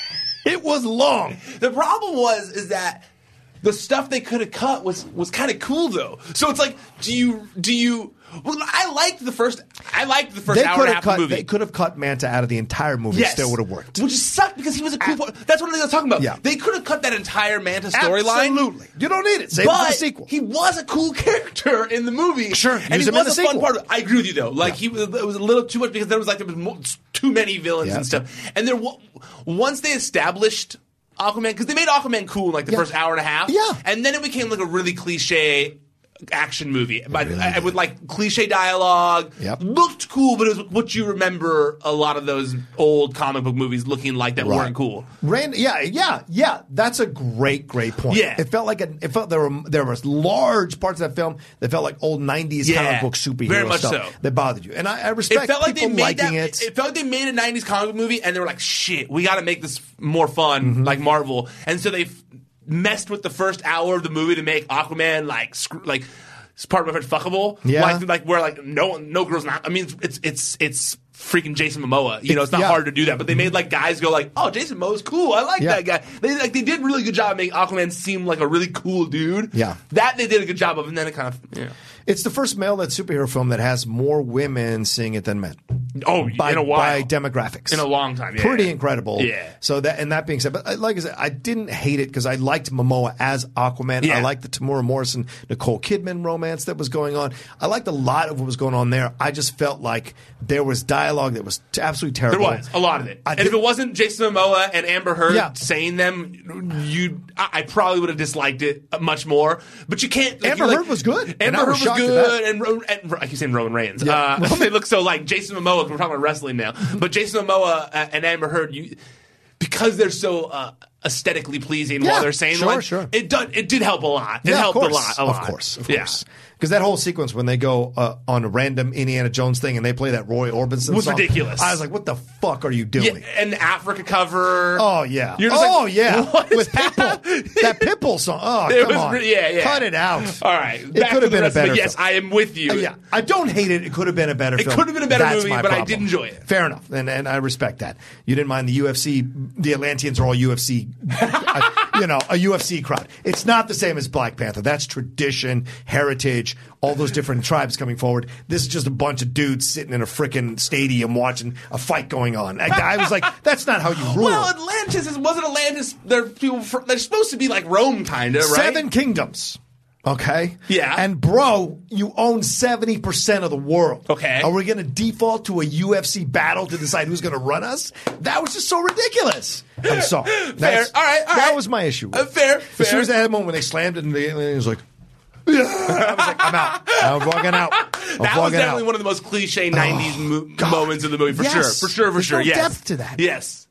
it was long. The problem was is that the stuff they could have cut was was kind of cool though. So it's like, do you do you? Well, I liked the first. I liked the first They hour and a half of cut. the movie. They could have cut Manta out of the entire movie. Yes. Still would have worked. Which sucked because he was a cool. Ah. part. That's one of the things I was talking about. Yeah. They could have cut that entire Manta storyline. Absolutely. You don't need it. Save it for but the sequel. he was a cool character in the movie. Sure, and he was a fun sequel. part. of it. I agree with you though. Like he was, it was a little too much because there was like there was mo- too many villains Yeah. and stuff. And there, once they established Aquaman, because they made Aquaman cool in like the Yeah. first hour and a half. Yeah. and then it became like a really cliche. Action movie, but uh, with like cliche dialogue. Yep. Looked cool, but it was what you remember a lot of those old comic book movies looking like that Right. weren't cool. Rand, yeah, yeah, yeah. That's a great, great point. Yeah. it felt like a, it felt there were there was large parts of that film that felt like old '90s Yeah, comic book superhero very much stuff so. that bothered you, and I, I respect It felt like they made liking that. it. felt like they made a '90s comic book movie, and they were like, "Shit, we got to make this more fun, Mm-hmm. like Marvel." And so they messed with the first hour of the movie to make Aquaman like screw, like it's part of it fuckable. Yeah. like, like where like no no girls not. I mean, it's it's it's freaking Jason Momoa. You know, it's not Yeah. hard to do that. But they made like guys go like, "Oh, Jason Momoa's cool. I like Yeah. that guy." They like they did a really good job of making Aquaman seem like a really cool dude. Yeah. that they did a good job of, and then it kind of yeah. It's the first male led superhero film that has more women seeing it than men. Oh, by, in a while. by demographics In a long time, yeah. Pretty incredible. Yeah. So that and that being said, but uh, like I said, I didn't hate it because I liked Momoa as Aquaman. Yeah. I liked the Temuera Morrison Nicole Kidman romance that was going on. I liked a lot of what was going on there. I just felt like there was dialogue that was absolutely terrible. There was a lot of it, I and if it wasn't Jason Momoa and Amber Heard Yeah. saying them, you, I, I probably would have disliked it much more. But you can't. like, Amber like- Heard was good, Amber Heard was was shocked at good, and, Ro- and I keep saying Roman Reigns. Yeah. Uh, they look so like Jason Momoa. We're talking about wrestling now, but Jason Momoa uh, and Amber Heard, you because they're so uh, aesthetically pleasing Yeah, while they're saying sure, like, sure. it did it did help a lot. It Yeah, helped a lot. A lot. Of course, of Yeah. Because that whole sequence when they go uh, on a random Indiana Jones thing and they play that Roy Orbison Was song, ridiculous. I was like, "What the fuck are you Yeah, doing?" and the Africa cover. Oh yeah. You're just oh like, yeah. With Pitbull, that Pitbull song. Oh It come was on. yeah, yeah. Cut it out. All right, It back could to have the been a rest of it. better. Yes, film. I am with you. Uh, yeah, I don't hate it. It could have been a better. It could have been a better That's movie, but I did enjoy it. Fair enough, and and I respect that. You didn't mind the UFC. The Atlanteans are all UFC. uh, you know, a UFC crowd. It's not the same as Black Panther. That's tradition, heritage, all those different tribes coming forward. This is just a bunch of dudes sitting in a freaking stadium watching a fight going on. I, I was like, that's not how you rule. Well, Atlantis is, wasn't Atlantis. They're people. They're supposed to be like Rome, kind of, right? Seven kingdoms. Okay. Yeah. And bro, you own seventy percent of the world. Okay. Are we going to default to a UFC battle to decide who's going to run us? That was just so ridiculous. I'm sorry. That's- All right, all that right. was my issue. Uh, fair, As soon fair. as that moment when they slammed it, and the alien was like, I was like, I'm out. I'm walking out. I'm that was definitely out. one of the most cliche '90s mo- moments of the movie, for Yes. sure, for sure, for There's sure. no yes, depth to that. Yes.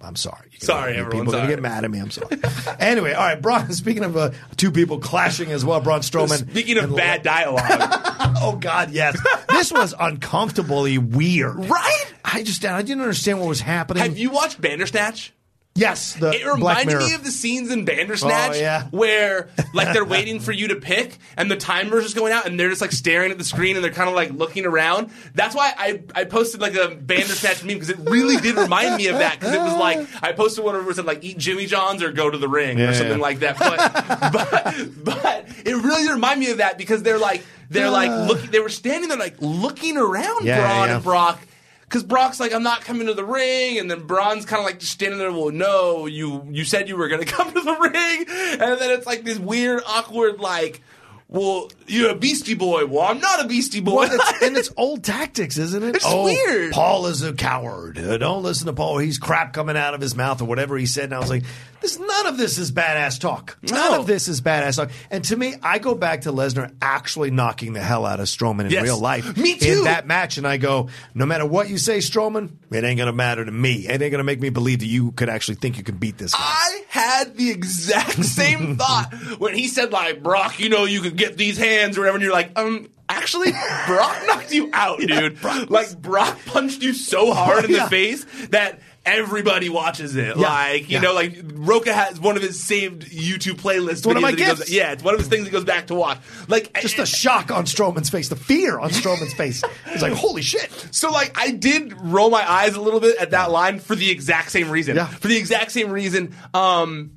I'm sorry. You Sorry, you everyone, People are gonna get mad at me. I'm sorry. anyway, all right, Braun. Speaking of uh, two people clashing as well, Braun Strowman. Speaking of bad dialogue, Oh God, yes. this was uncomfortably weird. right? I just I didn't understand what was happening. Have you watched Bandersnatch? Yes, the It reminded me of the scenes in Bandersnatch Oh, yeah. where like they're waiting for you to pick and the timer's just going out and they're just like staring at the screen and they're kind of like looking around. That's why I, I posted like a Bandersnatch meme because it really did remind me of that because it was like I posted it said like eat Jimmy John's or go to the ring Yeah, or something yeah. like that. But, but but it really reminded me of that because they're like they're like looking they were standing there like looking around Yeah, Braun yeah. and Brock. Because Brock's like, I'm not coming to the ring, and then Braun's kind of like just standing there. Well, no, you you said you were going to come to the ring, and then it's like this weird, awkward, like, well, you're a Beastie Boy. Well, I'm not a Beastie Boy. Well, it's, and it's old tactics, isn't it? It's oh, weird. Paul is a coward. Uh, don't listen to Paul. He's crap coming out of his mouth or whatever he said. And I was like, this none of this is badass talk. None No. of this is badass talk. And to me, I go back to Lesnar actually knocking the hell out of Strowman in Yes. real life. Me too. In that match, and I go, no matter what you say, Strowman, it ain't gonna matter to me. It ain't gonna make me believe that you could actually think you can beat this guy. I had the exact same thought when he said, like, Brock, you know, you could get these hands or whatever, and you're like, um. Actually, Brock knocked you out, dude. brock like Brock punched you so hard in the Yeah. face that everybody watches it. Yeah. Like you Yeah. know, like Roka has one of his saved YouTube playlists. one of my he goes- gifts. yeah, it's one of his things he goes back to watch. Like Just the shock on Strowman's face, the fear on Strowman's face. It's like, holy shit. So like I did roll my eyes a little bit at that line for the exact same reason. Yeah. For the exact same reason. Um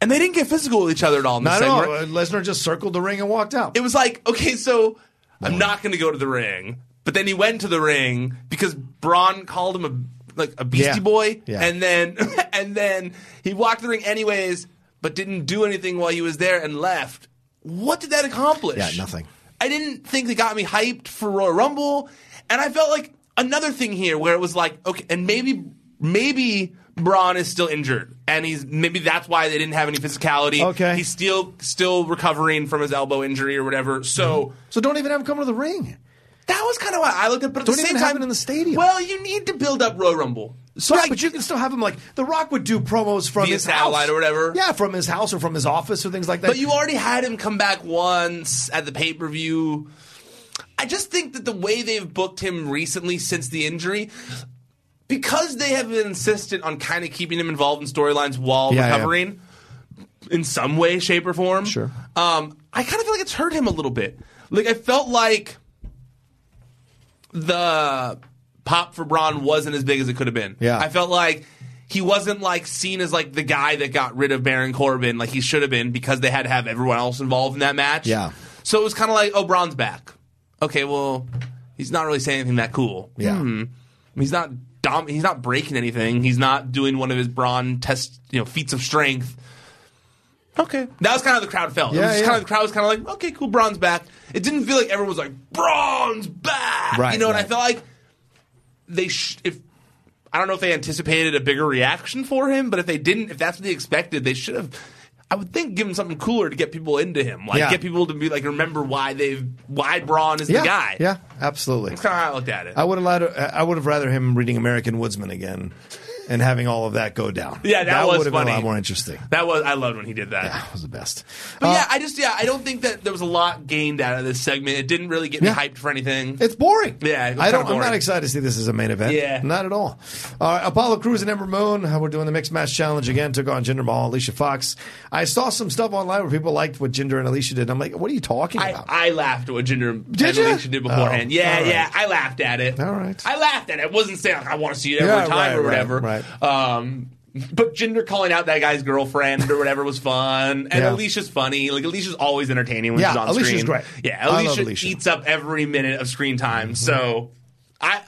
and they didn't get physical with each other at all in Not the at all. Uh, Lesnar just circled the ring and walked out. It was like, okay, so I'm not gonna go to the ring. But then he went to the ring because Braun called him a like a beastie Yeah. boy. Yeah. And then and then he walked the ring anyways, but didn't do anything while he was there and left. What did that accomplish? Yeah, nothing. I didn't think they got me hyped for Royal Rumble, and I felt like another thing here where it was like, okay, and maybe maybe Braun is still injured, and he's maybe that's why they didn't have any physicality. Okay. he's still still recovering from his elbow injury or whatever. So So don't even have him come to the ring. That was kind of why I looked at. But at Don't the even same have time, it in the stadium. Well, you need to build up Royal Rumble. So Right, but you can still have him like The Rock would do promos from Via his satellite house. or whatever. Yeah, from his house or from his office or things like that. But you already had him come back once at the pay per view. I just think that the way they've booked him recently since the injury, because they have been insistent on kind of keeping him involved in storylines while Yeah, yeah. recovering in some way, shape, or form. Sure. Um, I kind of feel like it's hurt him a little bit. Like I felt like the pop for Braun wasn't as big as it could have been. Yeah. I felt like he wasn't like seen as like the guy that got rid of Baron Corbin like he should have been because they had to have everyone else involved in that match. Yeah. So it was kind of like, oh, Braun's back. Okay, well, he's not really saying anything that cool. Yeah. Hmm. He's not dom- He's not breaking anything. He's not doing one of his Braun test, you know, feats of strength. Okay, that was kind of the crowd felt. it Yeah, was just yeah. kind of the crowd was kind of like, okay, cool, Braun's back. It didn't feel like everyone was like, Braun's back, Right, You know, and I felt like they sh- if I don't know if they anticipated a bigger reaction for him, but if they didn't, if that's what they expected, they should have. I would think give him something cooler to get people into him, like Yeah. get people to be like remember why they've why Braun is yeah, the guy. Yeah, absolutely. that's kind of how I looked at it. I would have I would have rather him reading American Woodsman again and having all of that go down. Yeah, that was would have been a lot more interesting. that was I loved when he did that. That was the best. But Uh, yeah, I just yeah, I don't think that there was a lot gained out of this segment. It didn't really get me Yeah. hyped for anything. It's boring. Yeah, I don't. I'm not excited to see this as a main event. Yeah. not at all. All right, Apollo Crews and Ember Moon. We're doing the mixed match challenge again. Took on Jinder Mahal, Alicia Fox. I saw some stuff online where people liked what Jinder and Alicia did. I'm like, what are you talking I, about? I laughed at what Jinder Did and? Alicia did beforehand. Oh, yeah, right. yeah, I laughed at it. All right. I laughed at it. I wasn't saying like, I want to see it every Yeah, time right, or whatever. right. Um, but Jinder calling out that guy's girlfriend or whatever was fun, and Yeah. Alicia's funny. Like Alicia's always entertaining when Yeah, she's on Alicia's screen. great. Yeah, Alicia, Alicia. eats up every minute of screen time. So I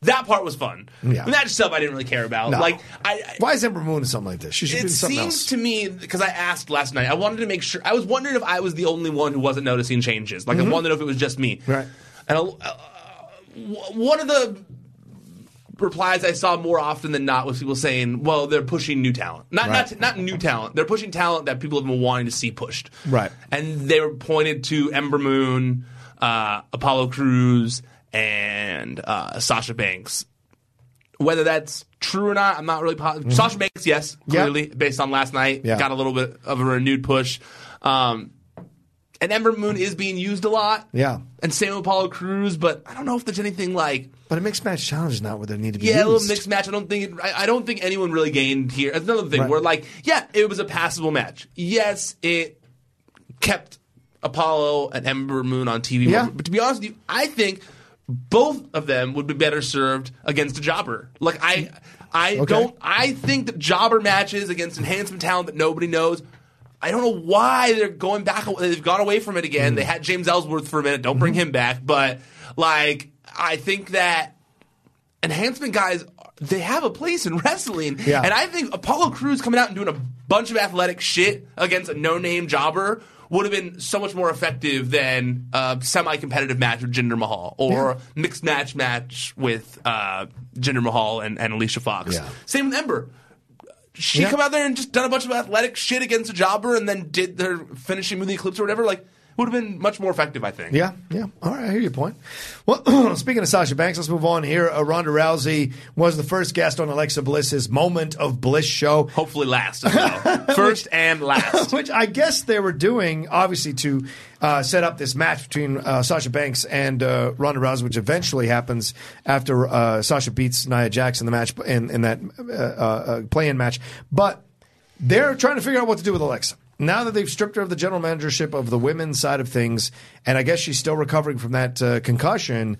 that part was fun. Yeah. And that stuff I didn't really care about. No. Like I, I Why is Ember Moon in something like this? She should it in something seems else. to me because I asked last night. I wanted to make sure. I was wondering if I was the only one who wasn't noticing changes. Like I wanted to know if it was just me. Mm-hmm. Right. And uh, one of the replies I saw more often than not was people saying, "Well, they're pushing new talent. Not Right. not not new talent. They're pushing talent that people have been wanting to see pushed." Right. And they were pointed to Ember Moon, uh, Apollo Crews, and uh, Sasha Banks whether that's true or not, I'm not really positive. Sasha Banks, yes, Mm-hmm. Yeah. clearly, based on last night, Yeah. got a little bit of a renewed push. Um, and Ember Moon is being used a lot. Yeah. And same with Apollo Crews, but I don't know if there's anything like But a mixed match challenge is not where they need to be yeah, used. a little mixed match. I don't think it, I, I don't think anyone really gained here. That's another thing Right. where like yeah, it was a passable match. Yes, it kept Apollo and Ember Moon on TV. Yeah. But to be honest with you, I think both of them would be better served against a jobber. Like I, I Okay. don't. I think that jobber matches against enhancement talent that nobody knows. I don't know why they're going back. They've gone away from it again. They had James Ellsworth for a minute. Don't Mm-hmm. bring him back. But like, I think that enhancement guys they have a place in wrestling. Yeah. And I think Apollo Crews coming out and doing a bunch of athletic shit against a no-name jobber would have been so much more effective than a semi-competitive match with Jinder Mahal or mixed match match with uh, Jinder Mahal and, and Alicia Fox. Yeah. Same with Ember. She Yeah. come out there and just done a bunch of athletic shit against a jobber and then did their finishing move the eclipse or whatever. Like would have been much more effective, I think. Yeah, yeah. All right, I hear your point. Well, speaking of Sasha Banks, let's move on here. Uh, Ronda Rousey was the first guest on Alexa Bliss's Moment of Bliss show. Hopefully last as well. First and last. Which I guess they were doing, obviously, to uh, set up this match between uh, Sasha Banks and uh, Ronda Rousey, which eventually happens after uh, Sasha beats Nia Jax in the match in, in that uh, uh, play-in match. But they're trying to figure out what to do with Alexa. Now that they've stripped her of the general managership of the women's side of things, and I guess she's still recovering from that uh, concussion.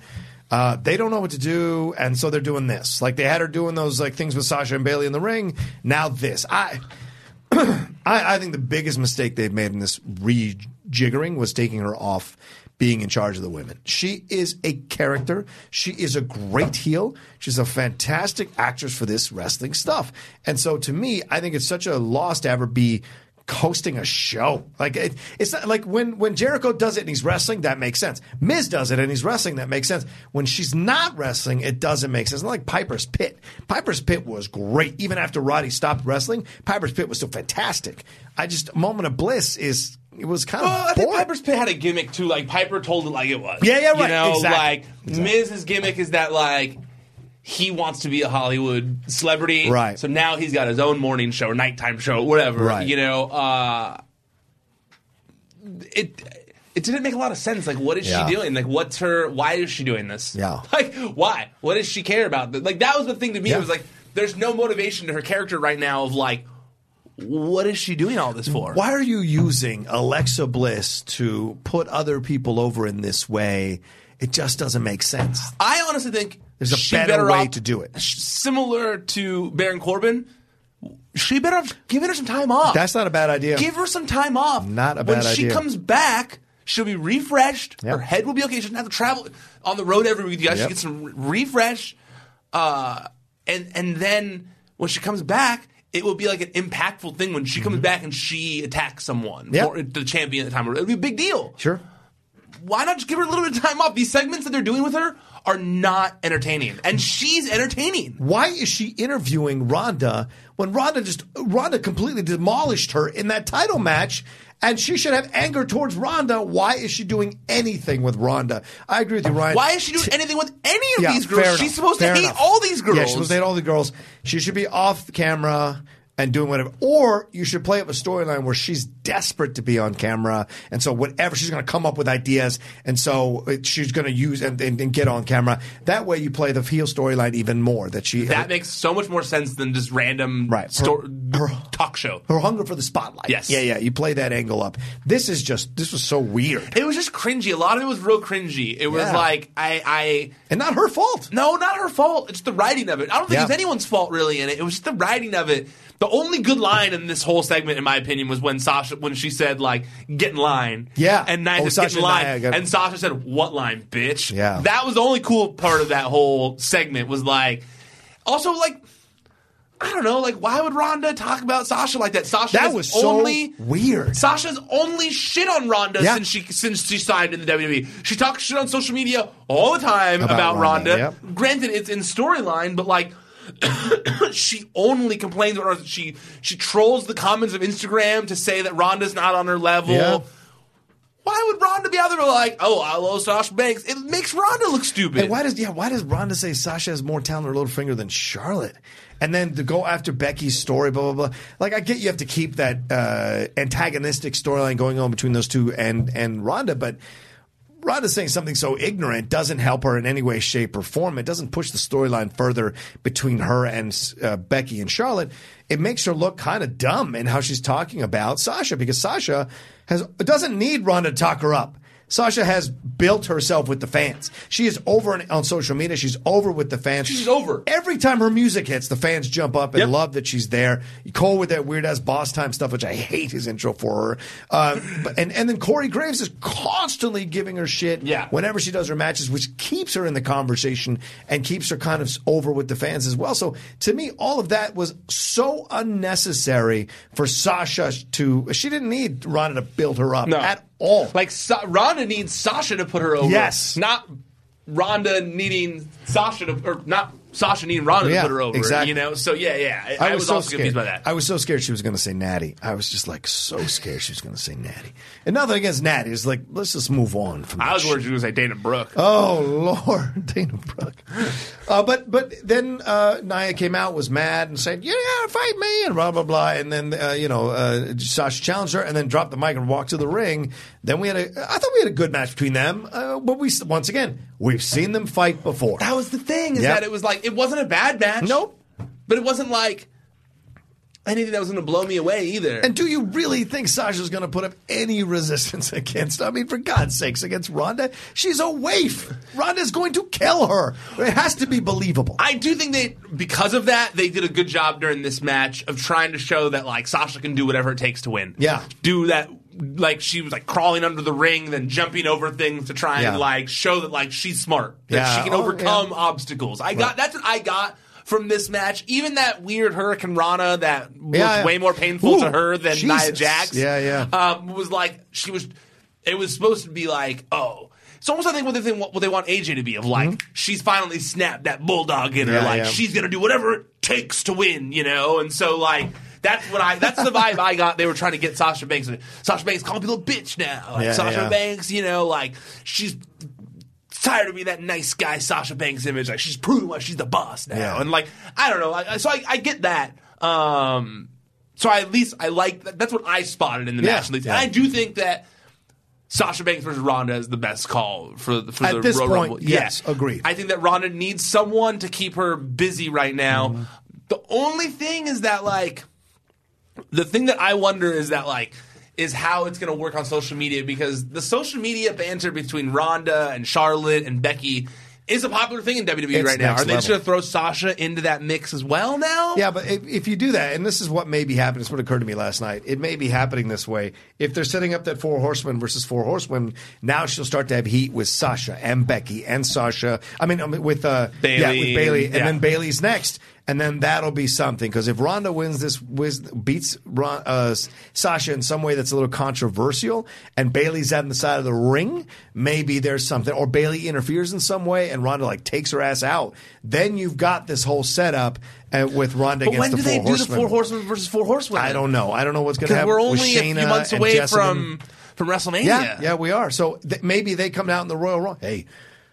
Uh, they don't know what to do, and so they're doing this. Like they had her doing those like things with Sasha and Bayley in the ring. Now this, I, I, I think the biggest mistake they've made in this rejiggering was taking her off being in charge of the women. She is a character. She is a great heel. She's a fantastic actress for this wrestling stuff. And so to me, I think it's such a loss to ever be hosting a show. Like it, it's not like when when Jericho does it and he's wrestling, that makes sense. Miz does it and he's wrestling, that makes sense. When she's not wrestling, it doesn't make sense. It's not like Piper's Pit. Piper's Pit was great even after Roddy stopped wrestling. Piper's Pit was still fantastic. I just Moment of Bliss is it was kind Well, of I think boring. Piper's Pit had a gimmick too. Like Piper told it like it was. Yeah, yeah, You right. know, Exactly. like Exactly. Miz's gimmick is that like he wants to be a Hollywood celebrity, Right. So now he's got his own morning show, nighttime show, whatever. Right. You know, uh, it it didn't make a lot of sense. Like, what is Yeah. she doing? Like, what's her? Why is she doing this? Yeah. Like, why? What does she care about? Like, that was the thing to me. Yeah. It was like, there's no motivation to her character right now. Of like, what is she doing all this for? Why are you using Alexa Bliss to put other people over in this way? It just doesn't make sense. I honestly think There's a she better way off- to do it. Similar to Baron Corbin, she better off giving her some time off. That's not a bad idea. Give her some time off. Not a bad idea. when she idea. comes back, she'll be refreshed. Yep. Her head will be okay. She doesn't have to travel on the road every week. You guys Yep. should get some re- refresh. Uh, and and then when she comes back, it will be like an impactful thing when she comes back and she attacks someone, Mm-hmm. Yep. the champion at the time. It'll be a big deal Sure. Why not just give her a little bit of time off? These segments that they're doing with her are not entertaining, and she's entertaining. Why is she interviewing Ronda when Ronda just Ronda completely demolished her in that title match? And she should have anger towards Ronda. Why is she doing anything with Ronda? I agree with you, Ryan. Why is she doing anything with any of Yeah, these girls? She's enough, supposed to hate enough. all these girls. Yeah, she's supposed to hate all the girls. She should be off camera and doing whatever. Or you should play up a storyline where she's desperate to be on camera, and so whatever she's going to come up with ideas, and so she's going to use and, and, and get on camera. That way, you play the heel storyline even more. That she that makes so much more sense than just random Right. sto- Her- talk show. her hunger for the spotlight. Yes. yeah, yeah. You play that angle up. This is just this was so weird, It was just cringy. A lot of it was real cringy. It was Yeah. like I, I and not her fault. No, not her fault. It's the writing of it. I don't think Yeah. it was anyone's fault really in it. It was just the writing of it. The only good line in this whole segment, in my opinion, was when Sasha when she said like "get in line." Yeah. and Nia Oh, said, "Get Sasha in line," and Sasha said, "What line, bitch?" Yeah. that was the only cool part of that whole segment. Was like, also like. I don't know, like why would Ronda talk about Sasha like that? Sasha That was so only weird. Sasha's only shit on Ronda Yeah. since she since she signed in the WWE. She talks shit on social media all the time About about, Ronda, Ronda. yep. Granted, it's in storyline, but like she only complains about. She she trolls the comments of Instagram to say that Ronda's not on her level. Yeah. Why would Ronda be out there like, oh, I love Sasha Banks? It makes Ronda look stupid. And why does yeah? Why does Ronda say Sasha has more talent in her little finger than Charlotte? And then to go after Becky's story, blah blah blah. Like I get you have to keep that uh, antagonistic storyline going on between those two and and Ronda, but Ronda saying something so ignorant doesn't help her in any way, shape, or form. It doesn't push the storyline further between her and uh, Becky and Charlotte. It makes her look kind of dumb in how she's talking about Sasha because Sasha has doesn't need Ronda to talk her up. Sasha has built herself with the fans. She is over on- social media. She's over with the fans. She's over. Every time her music hits, the fans jump up and Yep. love that she's there. Cole with that weird ass boss time stuff, which I hate his intro for her. Uh, but, and and then Corey Graves is constantly giving her shit. Yeah. Whenever she does her matches, which keeps her in the conversation and keeps her kind of over with the fans as well. So to me, all of that was so unnecessary for Sasha to. She didn't need Ronda to build her up No. at all. Like Sa- Ronda needs Sasha to put her over. Yes. not Ronda needing Sasha to, or not Sasha needing Ronda Yeah, to put her over. exactly. You know, so yeah, yeah. I, I was, so also confused by that. I was so scared she was going to say Natty. I was just like so scared she was going to say Natty. And nothing against Natty. It's like let's just move on from. I was shit. worried she was going to say Dana Brooke. Oh Lord, Dana Brooke. Uh, but but then uh, Nia came out, was mad, and said, "You gotta fight me," and blah blah blah. And then uh, you know uh, Sasha challenged her, and then dropped the mic and walked to the ring. Then we had a, I thought we had a good match between them. Uh, but we once again we've seen them fight before. That was the thing is Yep. that it was like it wasn't a bad match. Nope. but it wasn't like anything that was going to blow me away either. And do you really think Sasha's going to put up any resistance against? I mean, for God's sakes, against Ronda, she's a waif. Ronda's going to kill her. It has to be believable. I do think that because of that, they did a good job during this match of trying to show that like Sasha can do whatever it takes to win. Yeah. do that. Like she was like crawling under the ring, then jumping over things to try Yeah. and like show that like she's smart, that Yeah. she can Oh, overcome yeah. obstacles. I got that's what I got from this match. Even that weird Hurricanrana that looked Yeah, yeah. way more painful to her than Nia Jax. Yeah, yeah. Um, was like she was. It was supposed to be like, oh. It's almost I think what they think what they want AJ to be of like she's finally snapped that bulldog in her Mm-hmm. Like yeah. she's gonna do whatever it takes to win you know and so like that's what I that's the vibe I got they were trying to get Sasha Banks Sasha Banks calling people a bitch now like Yeah, Sasha yeah. Banks you know like she's tired of being that nice guy Sasha Banks image like she's proving why she's the boss now Yeah. and like I don't know I, so I, I get that um so I at least I like that, that's what I spotted in the match at least. and I do think that Sasha Banks versus Ronda is the best call for for At the this Royal point, Rumble. yes, Yeah. agreed. I think that Ronda needs someone to keep her busy right now. Mm-hmm. The only thing is that like the thing that I wonder is that like is how it's going to work on social media because the social media banter between Ronda and Charlotte and Becky is a popular thing in WWE It's right now. next Are they just level. going to throw Sasha into that mix as well now? Yeah, but if, if you do that, and this is what may be happening, is what occurred to me last night. It may be happening this way. If they're setting up that four horsemen versus four horsemen, now she'll start to have heat with Sasha and Becky and Sasha. I mean, I mean, with uh, Bayley, yeah, with Bayley, and yeah. then Bayley's next, and then that'll be something. Because if Ronda wins this, beats uh, Sasha in some way that's a little controversial, and Bayley's on the side of the ring, maybe there's something. Or Bayley interferes in some way, and Ronda like takes her ass out. Then you've got this whole setup uh, with Ronda But against when the do four they do horsemen. the four horsemen versus four horsemen? I don't know. I don't know what's going to happen. we're only a few months away from from WrestleMania. Yeah, yeah, we are. So th- maybe they come out in the Royal Rumble. Hey,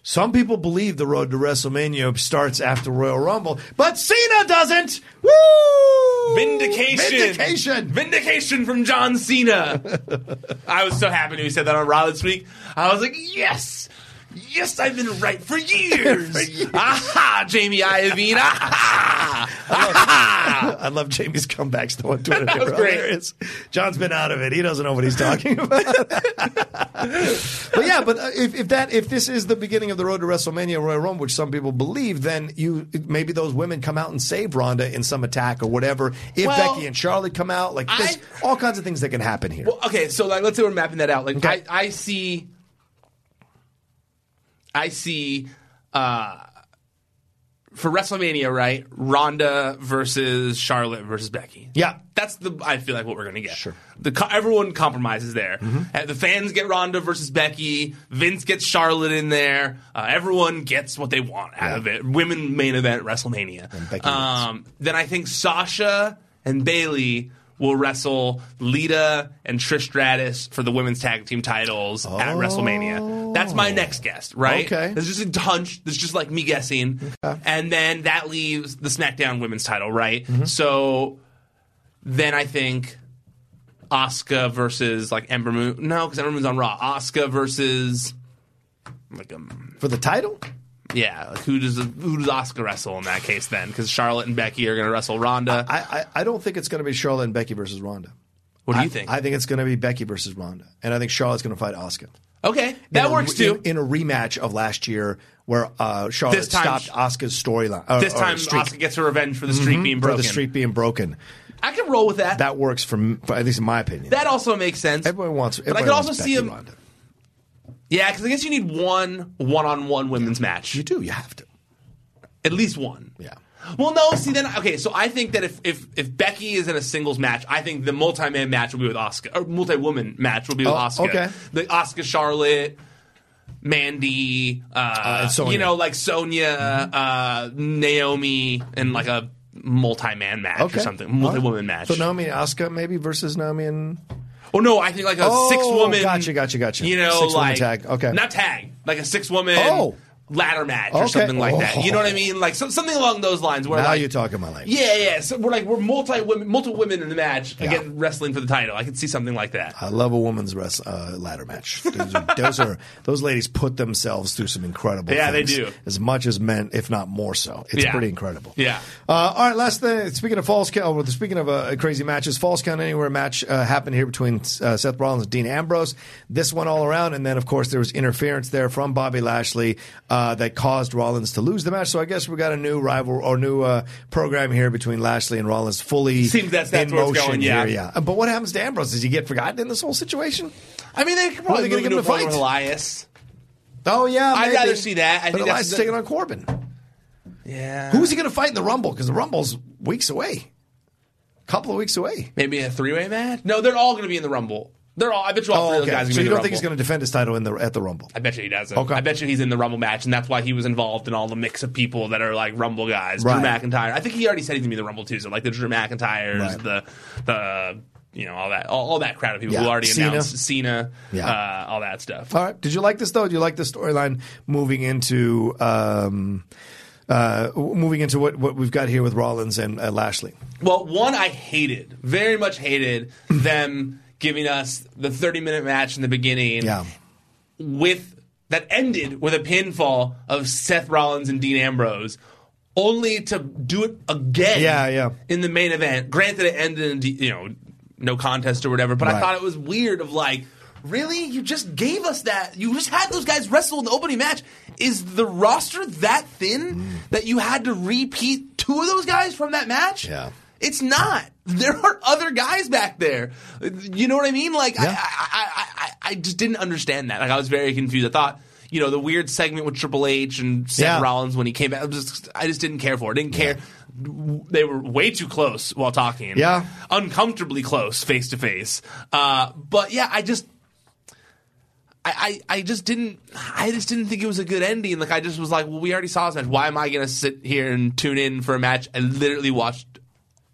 some people believe the road to WrestleMania starts after Royal Rumble, but Cena doesn't. Woo! Vindication. Vindication. Vindication from John Cena. I was so happy when he said that on Raw this week. I was like, yes. Yes, I've been right for years. Aha, Jamie Iovine. Aha. Aha. I love Jamie's comebacks though on Twitter. That was great. John's been out of it. He doesn't know what he's talking about. but yeah, but uh, if, if that if this is the beginning of the road to WrestleMania Royal Rumble, which some people believe, then you maybe those women come out and save Ronda in some attack or whatever. If Well, Becky and Charlotte come out, like I- all kinds of things that can happen here. Well, okay, so like let's say we're mapping that out. Like Okay. I, I see I see uh for WrestleMania, right? Ronda versus Charlotte versus Becky. Yeah. That's the I feel like what we're gonna get. Sure. The everyone compromises there. Mm-hmm. Uh, the fans get Ronda versus Becky. Vince gets Charlotte in there. Uh, everyone gets what they want out Yeah. of it. Women main event WrestleMania. Um, then I think Sasha and Bayley will wrestle Lita and Trish Stratus for the women's tag team titles at WrestleMania. That's my next guest, right? Okay. This is just a hunch. This is just like me guessing. And then that leaves the SmackDown women's title, right? So then I think Asuka versus like Ember Moon. No, because Ember Moon's on Raw. Asuka versus like um For the title? Yeah. Like who does who does Asuka wrestle in that case then? Because Charlotte and Becky are going to wrestle Ronda. I, I, I don't think it's going to be Charlotte and Becky versus Ronda. what do you I- think? I think it's going to be Becky versus Ronda, and I think Charlotte's going to fight Asuka. okay, that in a- works too. In, in a rematch of last year where uh, Charlotte time- stopped Asuka's storyline. uh, this time, Asuka gets her revenge for the streak being broken. for the streak being broken. I can roll with that. That, works for, for at least in my opinion. That also makes sense. everyone wants. but I could also Becky see him. Ronda. Yeah, because I guess you need one one-on-one women's match. You do. You have to. At least one. Yeah. Well, no. See, then okay. So I think that if if if Becky is in a singles match, I think the multi-man match will be with Asuka, or multi-woman match will be with Oh, Asuka. okay. The Asuka Charlotte, Mandy, uh, and Sonya. Mm-hmm. you know, like Sonya, uh, Naomi, and like a multi-man match or something, multi-woman match. So Naomi and Asuka maybe versus Naomi and oh no, I think like a Oh, six-woman. gotcha, gotcha, gotcha. You know, Six-woman like tag, okay. not tag, like a six-woman. Oh. Ladder match or something like that. You know what I Oh. mean? Like so, something along those lines. Where now like, you're talking my language. Yeah, yeah. So we're like we're multi women, multiple women in the match Yeah. again wrestling for the title. I could see something like that. I love a woman's rest, uh, ladder match. Those are, those are those ladies put themselves through some incredible. Yeah, they do. as much as men, if not more so. It's Yeah. pretty incredible. Yeah. Uh, all right, last thing. Speaking of falls count, speaking of uh, crazy matches, falls count anywhere match uh, happened here between uh, Seth Rollins and Dean Ambrose. This one all around, and then of course there was interference there from Bobby Lashley uh, that caused Rollins to lose the match. So I guess we got a new rival or new uh, program here between Lashley and Rollins, fully Seems that's- that's in where it's motion going, yeah. here. Yeah. Uh, But what happens to Ambrose? Does he get forgotten in this whole situation? I mean, they could probably they're gonna give him a fight with Elias. Oh yeah, I'd rather see that. I but think Elias is taking on Corbin. Yeah. Who's he going to fight in the Rumble? Because the Rumble's weeks away, A couple of weeks away. Maybe a three way match? No, they're all going to be in the Rumble. They're all. I bet you all three Oh, of those guys. okay. Are gonna So in you the don't think he's Rumble. going to defend his title in the at the Rumble? I bet you he doesn't. Okay. I bet you he's in the Rumble match, and that's why he was involved in all the mix of people that are like Rumble guys. Right. Drew McIntyre. I think he already said he's gonna be in the Rumble too. So like the Drew McIntyres, Right. the the you know all that all, all that crowd of people Yeah. who already Cena. announced Cena, Yeah. uh, all that stuff. All right. Did you like this though? Did you like the storyline moving into um, uh, moving into what, what we've got here with Rollins and uh, Lashley? Well, one I hated, very much hated them giving us the 30 minute match in the beginning Yeah. with that ended with a pinfall of Seth Rollins and Dean Ambrose, only to do it again. Yeah, yeah. In the main event. Granted, it ended in you know no contest or whatever, but I thought it was weird. Of like, really, you just gave us that. You just had those guys wrestle in the opening match. Is the roster that thin Mm. that you had to repeat two of those guys from that match? Yeah. It's not. There are other guys back there. You know what I mean? Like Yeah. I, I, I, I, I just didn't understand that. Like I was very confused. I thought, you know, the weird segment with Triple H and Seth Yeah. Rollins when he came back. I just, I just didn't care for it. Didn't care. They were way too close while talking. Yeah. uncomfortably close, face to face. Uh, But yeah, I just. I, I, I just didn't I just didn't think it was a good ending. Like I just was like, well, we already saw this match. Why am I gonna sit here and tune in for a match I literally watched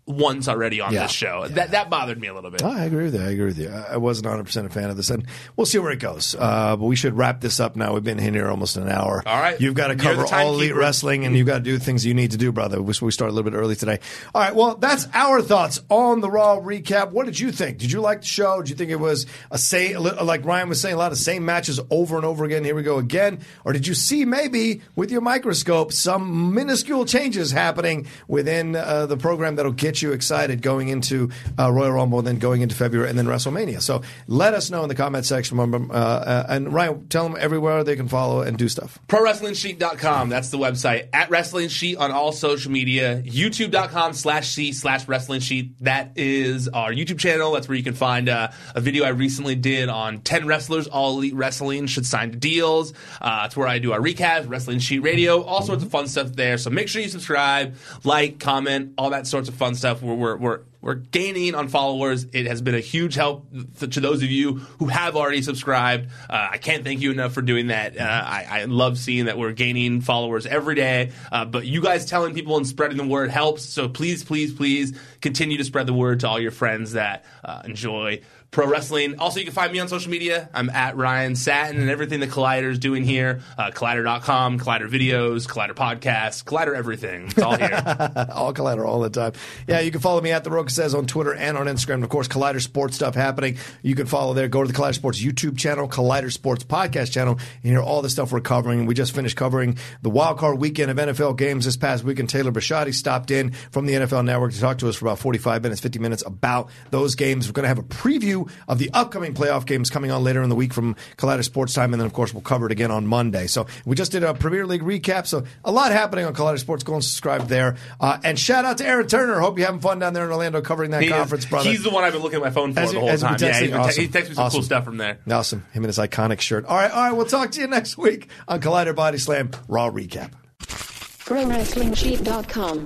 once already on Yeah. this show? That that bothered me a little bit. I agree with you. I agree with you. I wasn't 100% a fan of this, and we'll see where it goes. Uh, but we should wrap this up now. We've been in here almost an hour. All right. You've got to cover all elite wrestling, and you've got to do things you need to do, brother. We we started a little bit early today. All right. Well, that's our thoughts on the Raw recap. What did you think? Did you like the show? Did you think it was a same, like Ryan was saying, a lot of same matches over and over again? Here we go again. Or did you see maybe with your microscope some minuscule changes happening within uh, the program that'll get you excited going into uh, Royal Rumble, and then going into February, and then WrestleMania? So let us know in the comment section. Uh, uh, and Ryan, tell them everywhere they can follow and do stuff. ProWrestlingSheet.com. That's the website. At Wrestling Sheet on all social media. YouTube.com slash C slash Wrestling Sheet. That is our YouTube channel. That's where you can find uh, a video I recently did on 10 wrestlers all elite wrestling should sign to deals. Uh, that's where I do our recaps, Wrestling Sheet Radio, all sorts of fun stuff there. So make sure you subscribe, like, comment, all that sorts of fun stuff. We're, we're, we're, we're gaining on followers. It has been a huge help to those of you who have already subscribed. Uh, I can't thank you enough for doing that. Uh, I, I love seeing that we're gaining followers every day. Uh, but you guys telling people and spreading the word helps. So please, please, please continue to spread the word to all your friends that uh, enjoy pro wrestling. Also, you can find me on social media. I'm at Ryan Satin and everything the Collider is doing here. Uh, Collider.com, Collider Videos, Collider Podcasts, Collider everything. It's all here. all Collider all the time. Yeah, you can follow me at The Rocha Says on Twitter and on Instagram. Of course, Collider Sports stuff happening. You can follow there. Go to the Collider Sports YouTube channel, Collider Sports podcast channel, and hear all the stuff we're covering. We just finished covering the wild card weekend of NFL games this past weekend. Taylor Bashadi stopped in from the NFL Network to talk to us for about 45 minutes, 50 minutes about those games. We're going to have a preview of the upcoming playoff games coming on later in the week from Collider Sports Time, and then, of course, we'll cover it again on Monday. So we just did a Premier League recap, so a lot happening on Collider Sports. Go and subscribe there. Uh, and shout out to Aaron Turner. Hope you're having fun down there in Orlando covering that He is- conference, brother. He's the one I've been looking at my phone for Has the whole has he been time. Yeah, texting? he's te- Awesome. he texts me some Awesome. cool stuff from there. Awesome. Him and his iconic shirt. All right, all right. We'll talk to you next week on Collider Body Slam Raw Recap. ProWrestlingSheet.com.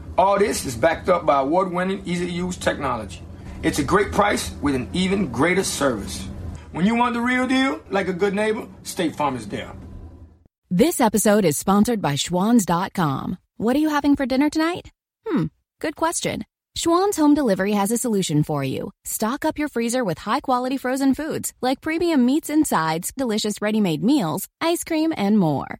All this is backed up by award winning, easy to use technology. It's a great price with an even greater service. When you want the real deal, like a good neighbor, State Farm is there. This episode is sponsored by Schwans.com. What are you having for dinner tonight? Hmm, good question. Schwan's Home Delivery has a solution for you. Stock up your freezer with high quality frozen foods like premium meats and sides, delicious ready made meals, ice cream, and more.